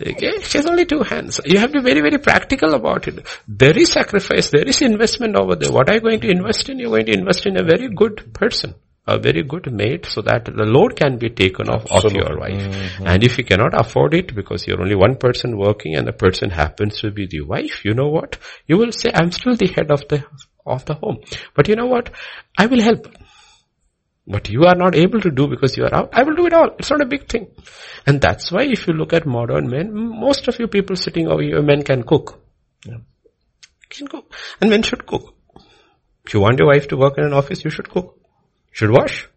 Okay, she has only two hands. You have to be very, very practical about it. There is sacrifice, there is investment over there. What are you going to invest in? You're going to invest in a very good person a very good mate so that the load can be taken off of your wife. Mm-hmm. And if you cannot afford it because you're only one person working and the person happens to be the wife, you know what? You will say, I'm still the head of the, of the home. But you know what? I will help. What you are not able to do because you are out, I will do it all. It's not a big thing. And that's why if you look at modern men, most of you people sitting over here, men can cook. Yeah. Can cook. And men should cook. If you want your wife to work in an office, you should cook should wash.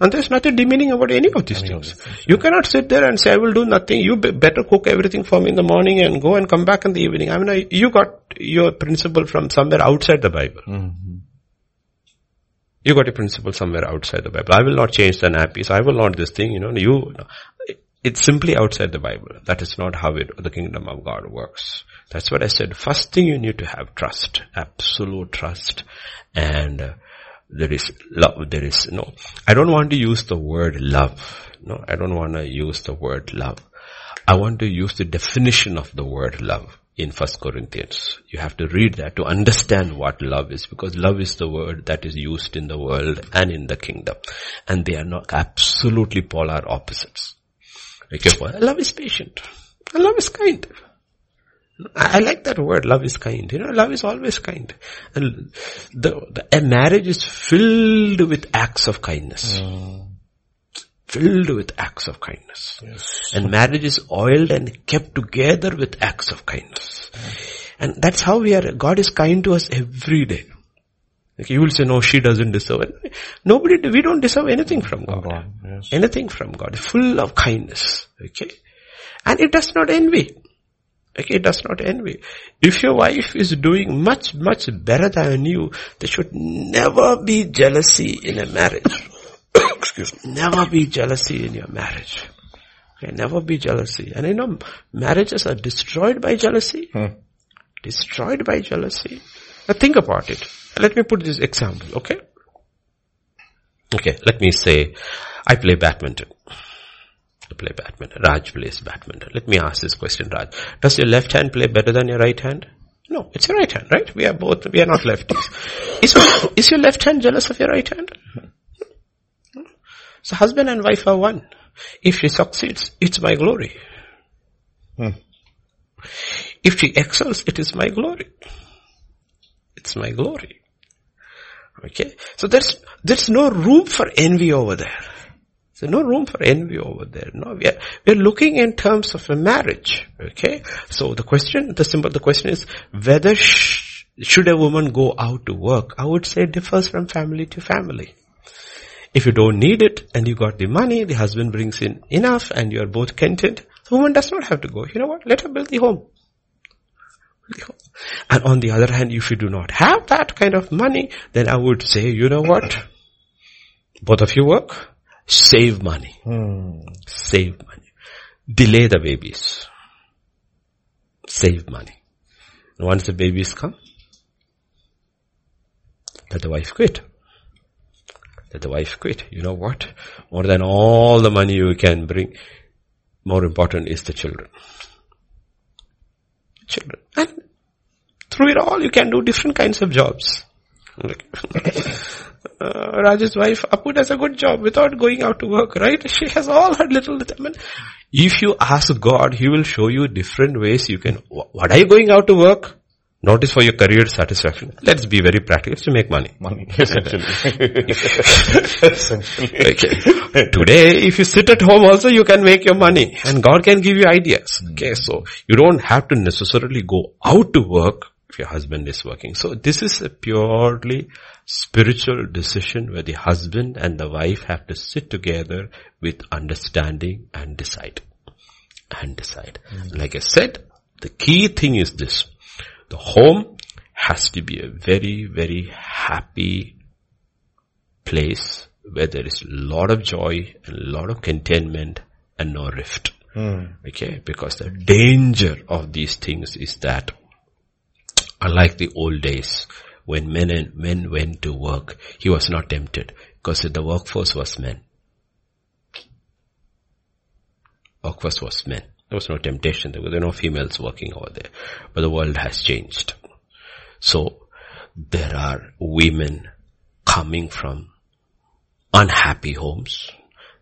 And there's nothing demeaning about any of these any things. Of things you cannot sit there and say, I will do nothing. You be better cook everything for me in the morning and go and come back in the evening. I mean, I, you got your principle from somewhere outside the Bible. Mm-hmm. You got a principle somewhere outside the Bible. I will not change the nappies. I will not this thing, you know, you, it's simply outside the Bible. That is not how it, the kingdom of God works. That's what I said. First thing you need to have trust, absolute trust and uh, there is love, there is no, I don't want to use the word love. No, I don't want to use the word love. I want to use the definition of the word love in First Corinthians. You have to read that to understand what love is because love is the word that is used in the world and in the kingdom. And they are not absolutely polar opposites. Okay, love is patient. Love is kind. I like that word, love is kind. You know, love is always kind. And the, the a marriage is filled with acts of kindness. Mm. Filled with acts of kindness. Yes. And marriage is oiled and kept together with acts of kindness. Mm. And that's how we are, God is kind to us every day. Like you will say, no, she doesn't deserve it. Nobody, we don't deserve anything from God. God yes. Anything from God. Full of kindness. Okay? And it does not envy. Okay, it does not envy. If your wife is doing much, much better than you, there should never be jealousy in a marriage. Excuse me. Never be jealousy in your marriage. Okay, never be jealousy. And you know, marriages are destroyed by jealousy. Hmm. Destroyed by jealousy. Now think about it. Let me put this example, okay? Okay, let me say, I play badminton to play badminton. Raj plays badminton. Let me ask this question, Raj. Does your left hand play better than your right hand? No, it's your right hand, right? We are both, we are not lefties. Is, is your left hand jealous of your right hand? So husband and wife are one. If she succeeds, it's my glory. Hmm. If she excels, it is my glory. It's my glory. Okay? So there's, there's no room for envy over there. So no room for envy over there. No, we are, we are looking in terms of a marriage. Okay. So the question, the simple, the question is whether sh- should a woman go out to work? I would say it differs from family to family. If you don't need it and you got the money, the husband brings in enough and you are both content, the woman does not have to go. You know what? Let her build the home. And on the other hand, if you do not have that kind of money, then I would say, you know what? Both of you work. Save money. Hmm. Save money. Delay the babies. Save money. And once the babies come, let the wife quit. Let the wife quit. You know what? More than all the money you can bring, more important is the children. Children. And through it all, you can do different kinds of jobs. uh, Raj's wife, Apu does a good job without going out to work, right? She has all her little, I mean, if you ask God, He will show you different ways you can, what are you going out to work? Not Notice for your career satisfaction. Let's be very practical. It's to make money. Money, essentially. essentially. Okay. Today, if you sit at home also, you can make your money. And God can give you ideas. Okay, so you don't have to necessarily go out to work if your husband is working. So this is a purely spiritual decision where the husband and the wife have to sit together with understanding and decide. And decide. Mm-hmm. Like I said, the key thing is this. The home has to be a very, very happy place where there is a lot of joy and a lot of contentment and no rift. Okay, because the danger of these things is that unlike the old days when men and men went to work, he was not tempted because the workforce was men. Workforce was men. There was no temptation. There were no females working over there. But the world has changed. So there are women coming from unhappy homes,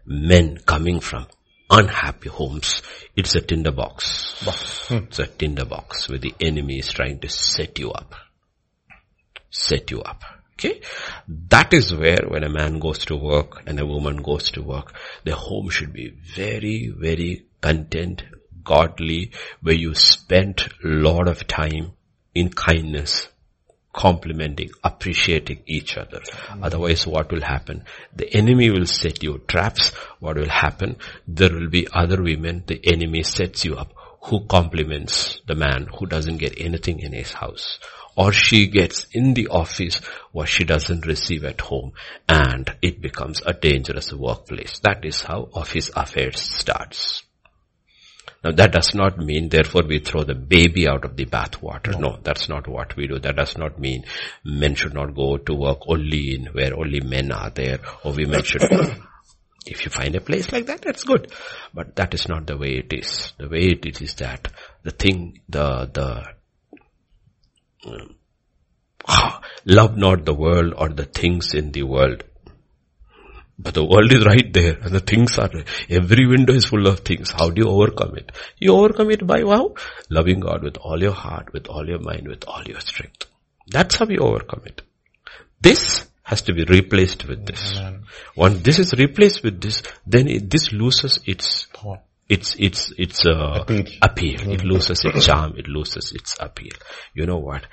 men coming from unhappy homes. It's a tinderbox. box. Hmm. It's a tinderbox where the enemy is trying to set you up. Set you up. Okay? That is where when a man goes to work and a woman goes to work, the home should be very, very content, godly, where you spend a lot of time in kindness, complimenting, appreciating each other. Mm. Otherwise what will happen? The enemy will set you traps. What will happen? There will be other women, the enemy sets you up. Who compliments the man who doesn't get anything in his house? Or she gets in the office what she doesn't receive at home and it becomes a dangerous workplace. That is how office affairs starts. Now that does not mean therefore we throw the baby out of the bathwater. No. no, that's not what we do. That does not mean men should not go to work only in where only men are there or women should If you find a place like that, that's good. But that is not the way it is. The way it is is that the thing, the, the, Um, love not the world or the things in the world. But the world is right there and the things are, every window is full of things. How do you overcome it? You overcome it by how? Loving God with all your heart, with all your mind, with all your strength. That's how you overcome it. This has to be replaced with this. Once this is replaced with this, then it, this loses its its its its uh, appeal. appeal. It loses its charm. It loses its appeal. You know what?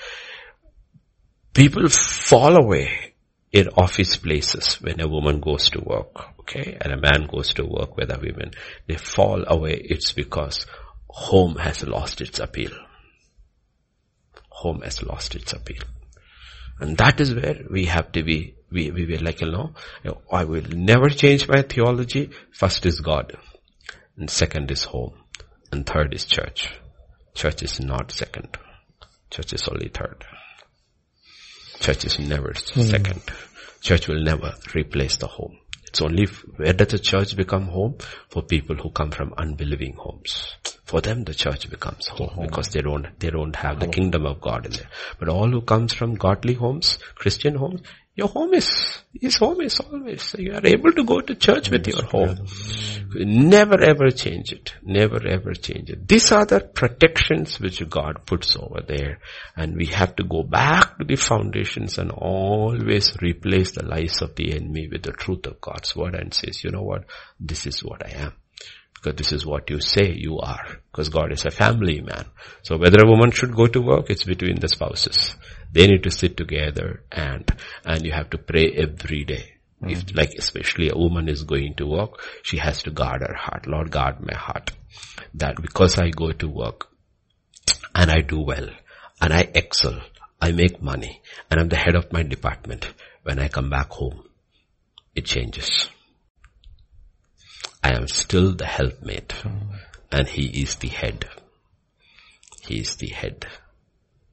People fall away in office places when a woman goes to work, okay, and a man goes to work with a woman, they fall away. It's because home has lost its appeal. Home has lost its appeal. And that is where we have to be, we, we will like, you know, I will never change my theology. First is God. And second is home. And third is church. Church is not second. Church is only third. Church is never mm. second. Church will never replace the home. It's only where does the church become home? For people who come from unbelieving homes. For them the church becomes home, home. because they don't, they don't have the kingdom of God in there. But all who comes from godly homes, Christian homes, your home is, his home is always. So you are able to go to church with your home. Never ever change it. Never ever change it. These are the protections which God puts over there. And we have to go back to the foundations and always replace the lies of the enemy with the truth of God's word and says, you know what? This is what I am because this is what you say you are. Because God is a family man. So whether a woman should go to work, it's between the spouses. They need to sit together and, and you have to pray every day. Mm. If like especially a woman is going to work, she has to guard her heart. Lord guard my heart. That because I go to work and I do well and I excel, I make money and I'm the head of my department. When I come back home, it changes. I am still the helpmate mm. and he is the head. He is the head.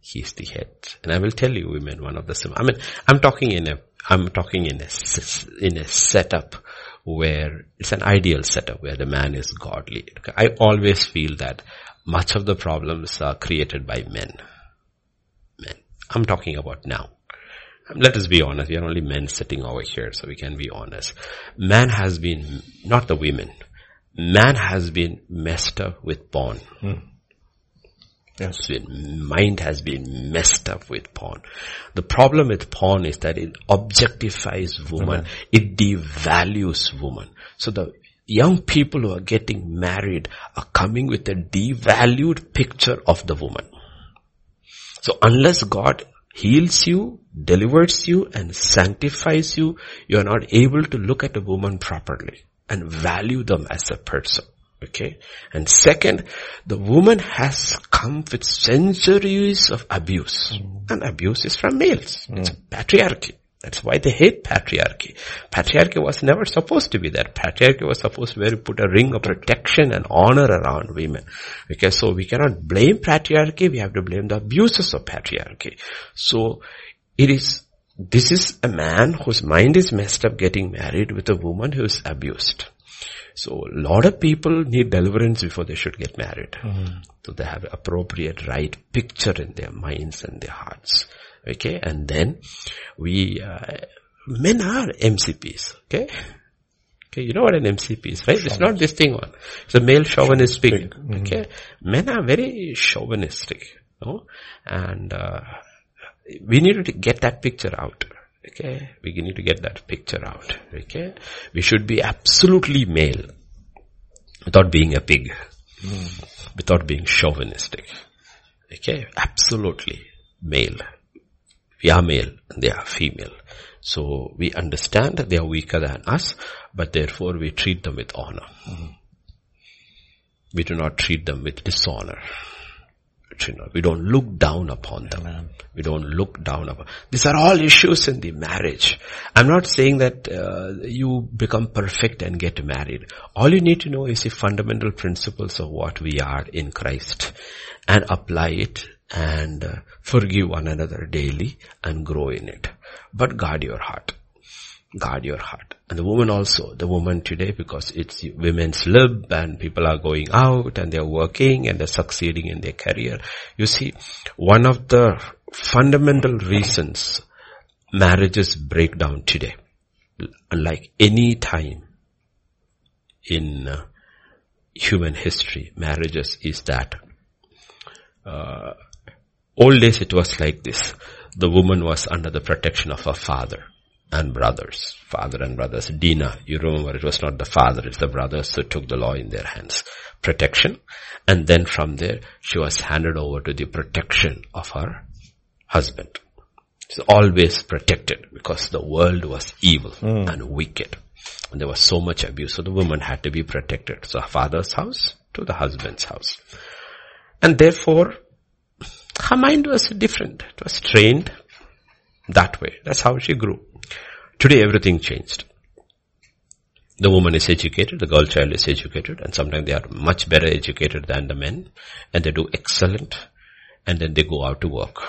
He's the head. And I will tell you women one of the, I mean, I'm talking in a, I'm talking in a, in a setup where it's an ideal setup where the man is godly. I always feel that much of the problems are created by men. Men. I'm talking about now. Let us be honest. We are only men sitting over here, so we can be honest. Man has been, not the women, man has been messed up with porn. Hmm. Yes. When mind has been messed up with porn. The problem with porn is that it objectifies woman. It devalues woman. So the young people who are getting married are coming with a devalued picture of the woman. So unless God heals you, delivers you and sanctifies you, you are not able to look at a woman properly and value them as a person. Okay. And second, the woman has come with centuries of abuse. Mm. And abuse is from males. Mm. It's patriarchy. That's why they hate patriarchy. Patriarchy was never supposed to be there. Patriarchy was supposed to put a ring of protection and honor around women. Okay, so we cannot blame patriarchy, we have to blame the abuses of patriarchy. So, it is, this is a man whose mind is messed up getting married with a woman who is abused. So a lot of people need deliverance before they should get married. Mm-hmm. So they have appropriate right picture in their minds and their hearts. Okay, and then we, uh, men are MCPs, okay? Okay, you know what an MCP is, right? It's not this thing one. It's a male chauvinist pig, mm-hmm. okay? Men are very chauvinistic, you know? And, uh, we need to get that picture out. Okay, we need to get that picture out. Okay, we should be absolutely male without being a pig, mm. without being chauvinistic. Okay, absolutely male. We are male and they are female. So we understand that they are weaker than us, but therefore we treat them with honor. Mm. We do not treat them with dishonor. We don't look down upon them. Amen. We don't look down upon. These are all issues in the marriage. I'm not saying that uh, you become perfect and get married. All you need to know is the fundamental principles of what we are in Christ and apply it and uh, forgive one another daily and grow in it. But guard your heart. Guard your heart. And the woman also, the woman today, because it's women's lib and people are going out and they're working and they're succeeding in their career. You see, one of the fundamental reasons marriages break down today, unlike any time in uh, human history, marriages is that uh, old days it was like this. The woman was under the protection of her father and brothers, father and brothers. Dinah, you remember it was not the father, it's the brothers who took the law in their hands. Protection. And then from there, she was handed over to the protection of her husband. She's always protected because the world was evil mm. and wicked. And there was so much abuse. So the woman had to be protected. So her father's house to the husband's house. And therefore, her mind was different. It was trained that way. That's how she grew. Today everything changed. The woman is educated, the girl child is educated, and sometimes they are much better educated than the men, and they do excellent, and then they go out to work.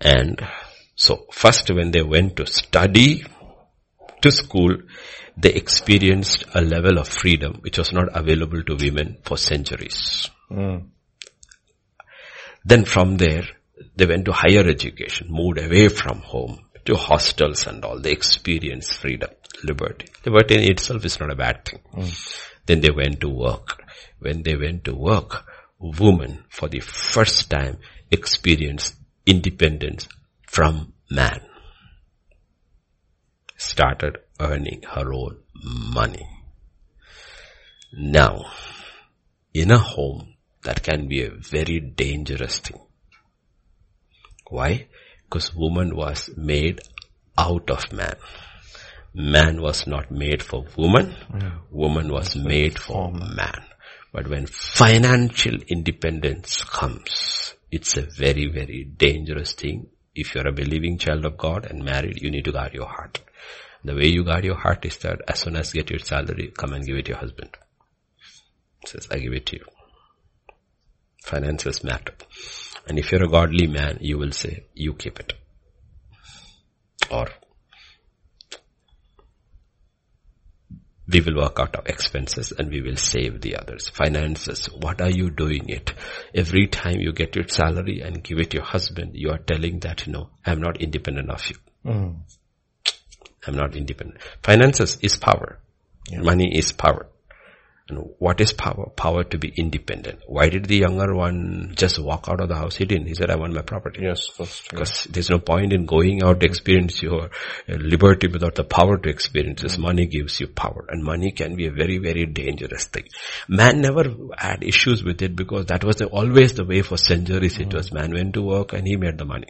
And so first when they went to study to school, they experienced a level of freedom which was not available to women for centuries. Mm. Then from there, they went to higher education, moved away from home, to hostels and all. They experienced freedom, liberty. Liberty in itself is not a bad thing. Mm. Then they went to work. When they went to work, women for the first time experienced independence from man. Started earning her own money. Now, in a home, that can be a very dangerous thing. Why? Because woman was made out of man. Man was not made for woman. Yeah. Woman was made for man. But when financial independence comes, it's a very, very dangerous thing. If you're a believing child of God and married, you need to guard your heart. The way you guard your heart is that as soon as you get your salary, come and give it to your husband. says, I give it to you. Finances matter. And if you're a godly man, you will say, you keep it. Or we will work out our expenses and we will save the others. Finances, what are you doing it? Every time you get your salary and give it your husband, you are telling that, you know, I'm not independent of you. Mm. I'm not independent. Finances is power. Yeah. Money is power. And what is power? Power to be independent. Why did the younger one just walk out of the house? He didn't. He said, I want my property. Yes, first. Because yeah. there's no point in going out to experience your uh, liberty without the power to experience this. Money gives you power and money can be a very, very dangerous thing. Man never had issues with it because that was the, always the way for centuries. Mm-hmm. It was man went to work and he made the money.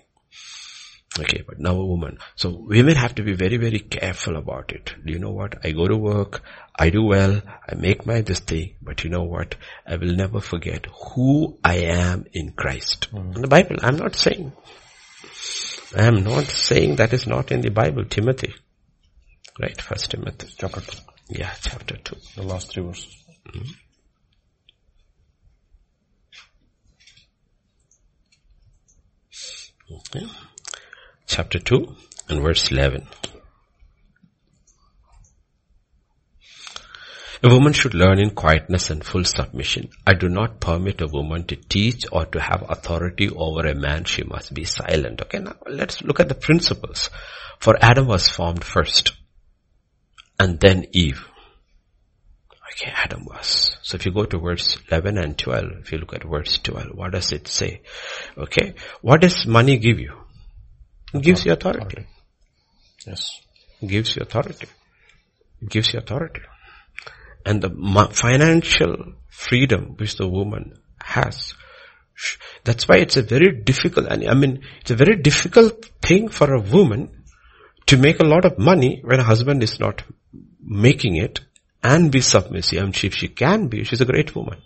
Okay, but now a woman. So women have to be very, very careful about it. Do you know what? I go to work, I do well, I make my this thing, but you know what? I will never forget who I am in Christ. Mm. In the Bible, I'm not saying I am not saying that is not in the Bible, Timothy. Right, first Timothy. Chapter 2. Yeah, chapter 2. The last three verses. Okay. Chapter 2 and verse 11. A woman should learn in quietness and full submission. I do not permit a woman to teach or to have authority over a man. She must be silent. Okay, now let's look at the principles. For Adam was formed first and then Eve. Okay, Adam was. So if you go to verse 11 and 12, if you look at verse 12, what does it say? Okay, what does money give you? Gives you authority. Yes. Gives you authority. Gives you authority. And the financial freedom which the woman has, that's why it's a very difficult, and I mean, it's a very difficult thing for a woman to make a lot of money when a husband is not making it and be submissive. And if she can be, she's a great woman.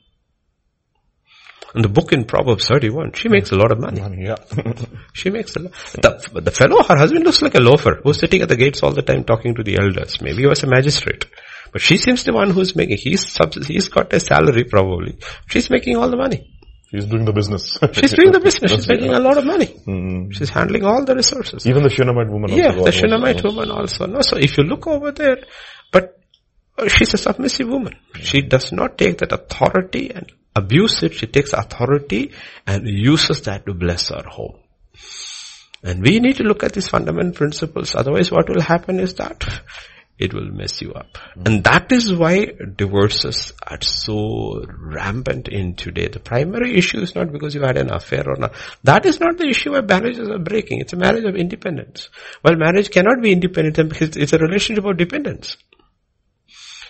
In the book in Proverbs 31, she makes a lot of money. Money, yeah. She makes a lot. The, the fellow, her husband looks like a loafer who's sitting at the gates all the time talking to the elders. Maybe he was a magistrate. But she seems the one who's making, he's, he's got a salary probably. She's making all the money. He's doing the business. She's doing the business. She's making a lot of money. Mm. She's handling all the resources. Even the Shunammite woman also. Yeah, the Shunammite woman also. No, so if you look over there, but uh, she's a submissive woman. She does not take that authority and abuse it. She takes authority and uses that to bless her home. And we need to look at these fundamental principles. Otherwise what will happen is that it will mess you up. And that is why divorces are so rampant in today. The primary issue is not because you had an affair or not. That is not the issue why marriages are breaking. It's a marriage of independence. Well, marriage cannot be independent because it's a relationship of dependence.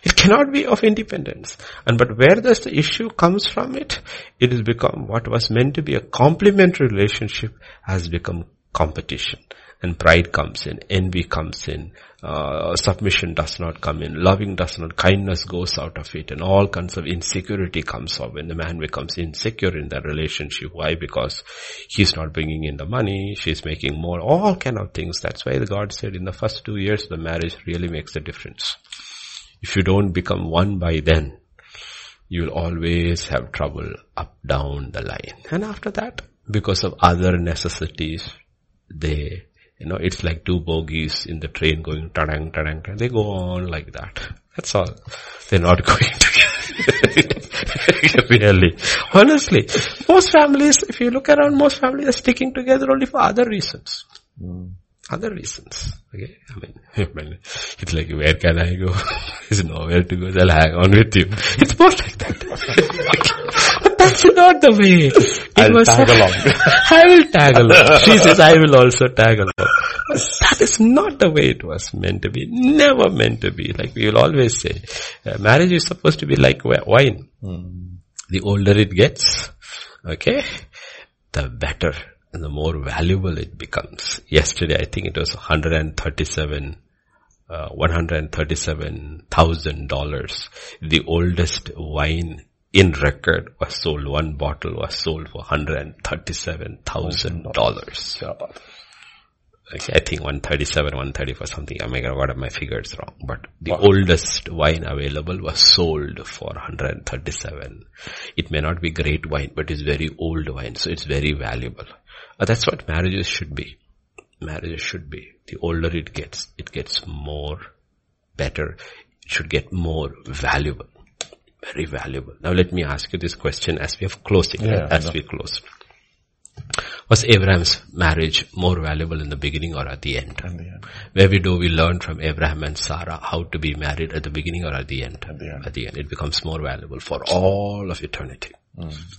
It cannot be of independence. And but where does the issue comes from it? It has become what was meant to be a complementary relationship has become competition. And pride comes in, envy comes in, uh, submission does not come in, loving does not, kindness goes out of it, and all kinds of insecurity comes up when the man becomes insecure in that relationship. Why? Because he's not bringing in the money, she's making more, all kind of things. That's why the God said in the first two years the marriage really makes a difference. If you don't become one by then, you'll always have trouble up, down the line. And after that, because of other necessities, they, you know, it's like two bogies in the train going ta-dang, ta-dang, ta-dang. They go on like that. That's all. They're not going to really. Honestly, most families, if you look around, most families are sticking together only for other reasons. Hmm. Other reasons. Okay? I mean, it's like, where can I go? There's nowhere to go. So I'll hang on with you. It's more like that. but that's not the way. It I'll tag along. I will tag along. She says, I will also tag along. But that is not the way it was meant to be. Never meant to be. Like we will always say, uh, marriage is supposed to be like wi- wine. The older it gets, okay, the better and the more valuable it becomes. Yesterday, I think it was 137, uh, $137,000. The oldest wine in record was sold, one bottle was sold for $137,000. Okay, I think 137, 134 something. I may have got my figures wrong, but the oldest wine available was sold for 137. It may not be great wine, but it's very old wine, so it's very valuable. Uh, that's what marriages should be. Marriages should be. The older it gets, it gets more better. It should get more valuable. Very valuable. Now let me ask you this question as we have closing, Yeah, as we close. Was Abraham's marriage more valuable in the beginning or at the end? At the end. Where we do we learn from Abraham and Sarah how to be married at the beginning or at the end? At the end. At the end. It becomes more valuable for all of eternity.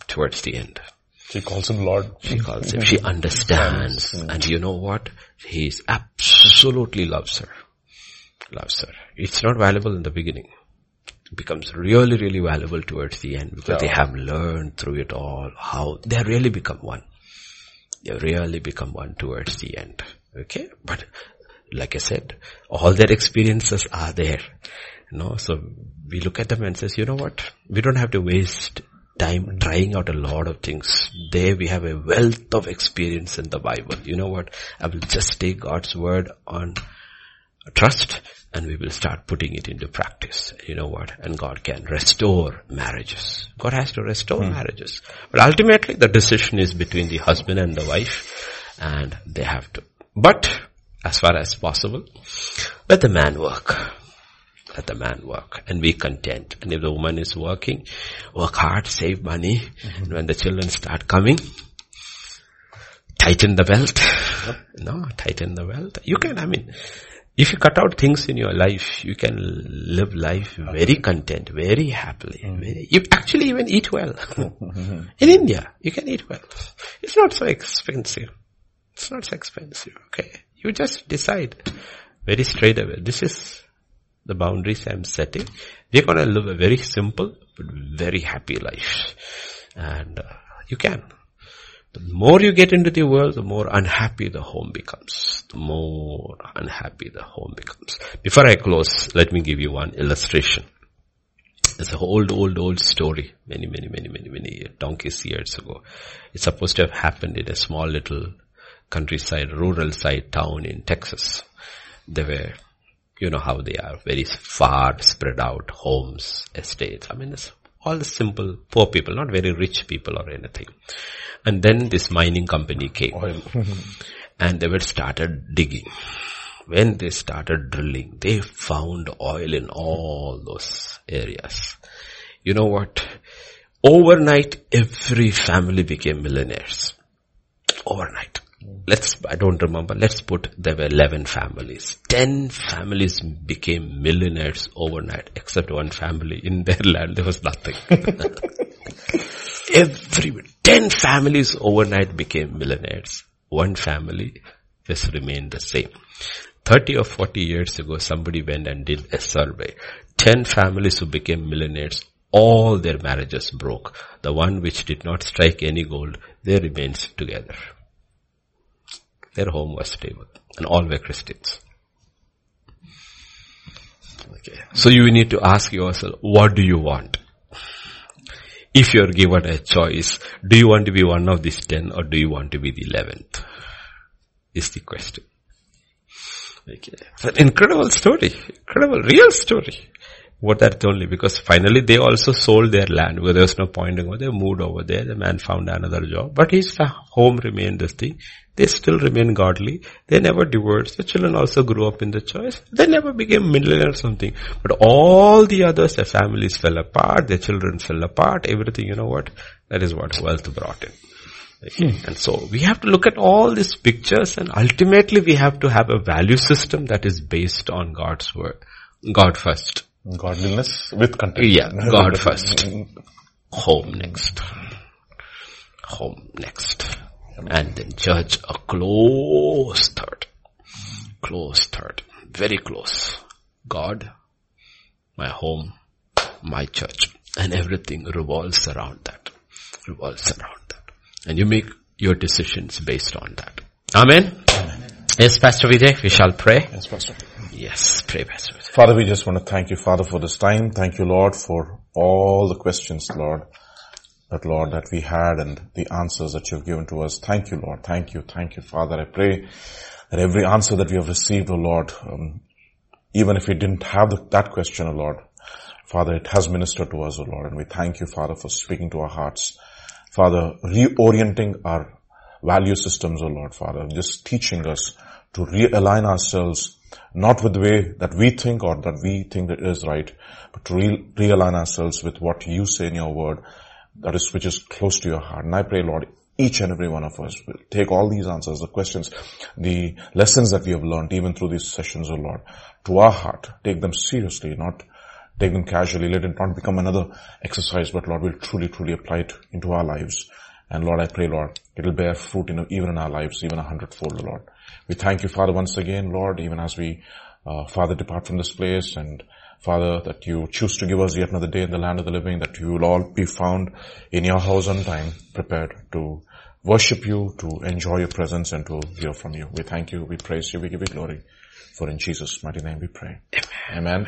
Towards the end. She calls him Lord. She calls him. She understands. And you know what? He is absolutely loves her. Loves her. It's not valuable in the beginning. It becomes really, really valuable towards the end because they have learned through it all how they really become one. They really become one towards the end. Okay? But like I said, all their experiences are there. You know, so we look at them and says, you know what? We don't have to waste time trying out a lot of things. There we have a wealth of experience in the Bible. You know what? I will just take God's word on trust and we will start putting it into practice. You know what? And God can restore marriages. God has to restore hmm. marriages. But ultimately the decision is between the husband and the wife and they have to. But as far as possible, let the man work. Let the man work and be content. And if the woman is working, work hard, save money. Mm-hmm. And when the children start coming, tighten the belt. Yep. No, tighten the belt. You can, I mean, if you cut out things in your life, you can live life very content, very happily. Mm. Very, you actually even eat well. in India, you can eat well. It's not so expensive. It's not so expensive, okay? You just decide very straight away. This is the boundaries I'm setting. We're gonna live a very simple, but very happy life. And uh, you can. The more you get into the world, the more unhappy the home becomes. The more unhappy the home becomes. Before I close, let me give you one illustration. It's an old, old, old story. Many, many, many, many, many donkeys years ago. It's supposed to have happened in a small little countryside, rural side town in Texas. There were, you know how they are, very far spread out homes, estates. I mean, it's all the simple poor people, not very rich people or anything. And then this mining company came and they were started digging. When they started drilling, they found oil in all those areas. You know what? Overnight, every family became millionaires. Overnight. Let's, I don't remember, let's put there were 11 families. 10 families became millionaires overnight, except one family. In their land, there was nothing. Every, 10 families overnight became millionaires. One family just remained the same. 30 or 40 years ago, somebody went and did a survey. 10 families who became millionaires, all their marriages broke. The one which did not strike any gold, they remained together. Their home was stable and all were Christians. Okay. So you need to ask yourself, what do you want? If you're given a choice, do you want to be one of these ten or do you want to be the eleventh? Is the question. Okay. It's an incredible story. Incredible, real story. What that only because finally they also sold their land because there was no point in going. They moved over there. The man found another job, but his home remained the thing. They still remain godly. They never divorced. The children also grew up in the church. They never became millionaires or something. But all the others, their families fell apart, their children fell apart, everything, you know what? That is what wealth brought in. Hmm. And so we have to look at all these pictures and ultimately we have to have a value system that is based on God's word. God first. Godliness with content. Yeah, God first. Home next. Home next and then church a close third. Close third. Very close. God, my home, my church. And everything revolves around that. Revolves around that. And you make your decisions based on that. Amen. Amen. Yes, Pastor Vijay, we shall pray. Yes, Pastor. Yes, pray, Pastor Father, we just want to thank you, Father, for this time. Thank you, Lord, for all the questions, Lord that Lord, that we had and the answers that you've given to us. Thank you, Lord. Thank you. Thank you, Father. I pray that every answer that we have received, O oh Lord, um, even if we didn't have the, that question, O oh Lord, Father, it has ministered to us, O oh Lord, and we thank you, Father, for speaking to our hearts. Father, reorienting our value systems, O Lord, Father, just teaching us to realign ourselves not with the way that we think or that we think that is right, but to re- realign ourselves with what you say in your word that is, which is close to your heart. And I pray, Lord, each and every one of us will take all these answers, the questions, the lessons that we have learned even through these sessions, O oh Lord, to our heart. Take them seriously, not take them casually. Let it not become another exercise, but Lord, we'll truly, truly apply it into our lives. And Lord, I pray, Lord, it'll bear fruit in, even in our lives, even a hundredfold, Lord. We thank you, Father, once again, Lord, even as we, uh, Father, depart from this place and Father, that you choose to give us yet another day in the land of the living, that you will all be found in your house on time, prepared to worship you, to enjoy your presence and to hear from you. We thank you, we praise you, we give you glory. For in Jesus' mighty name we pray. Amen. Amen.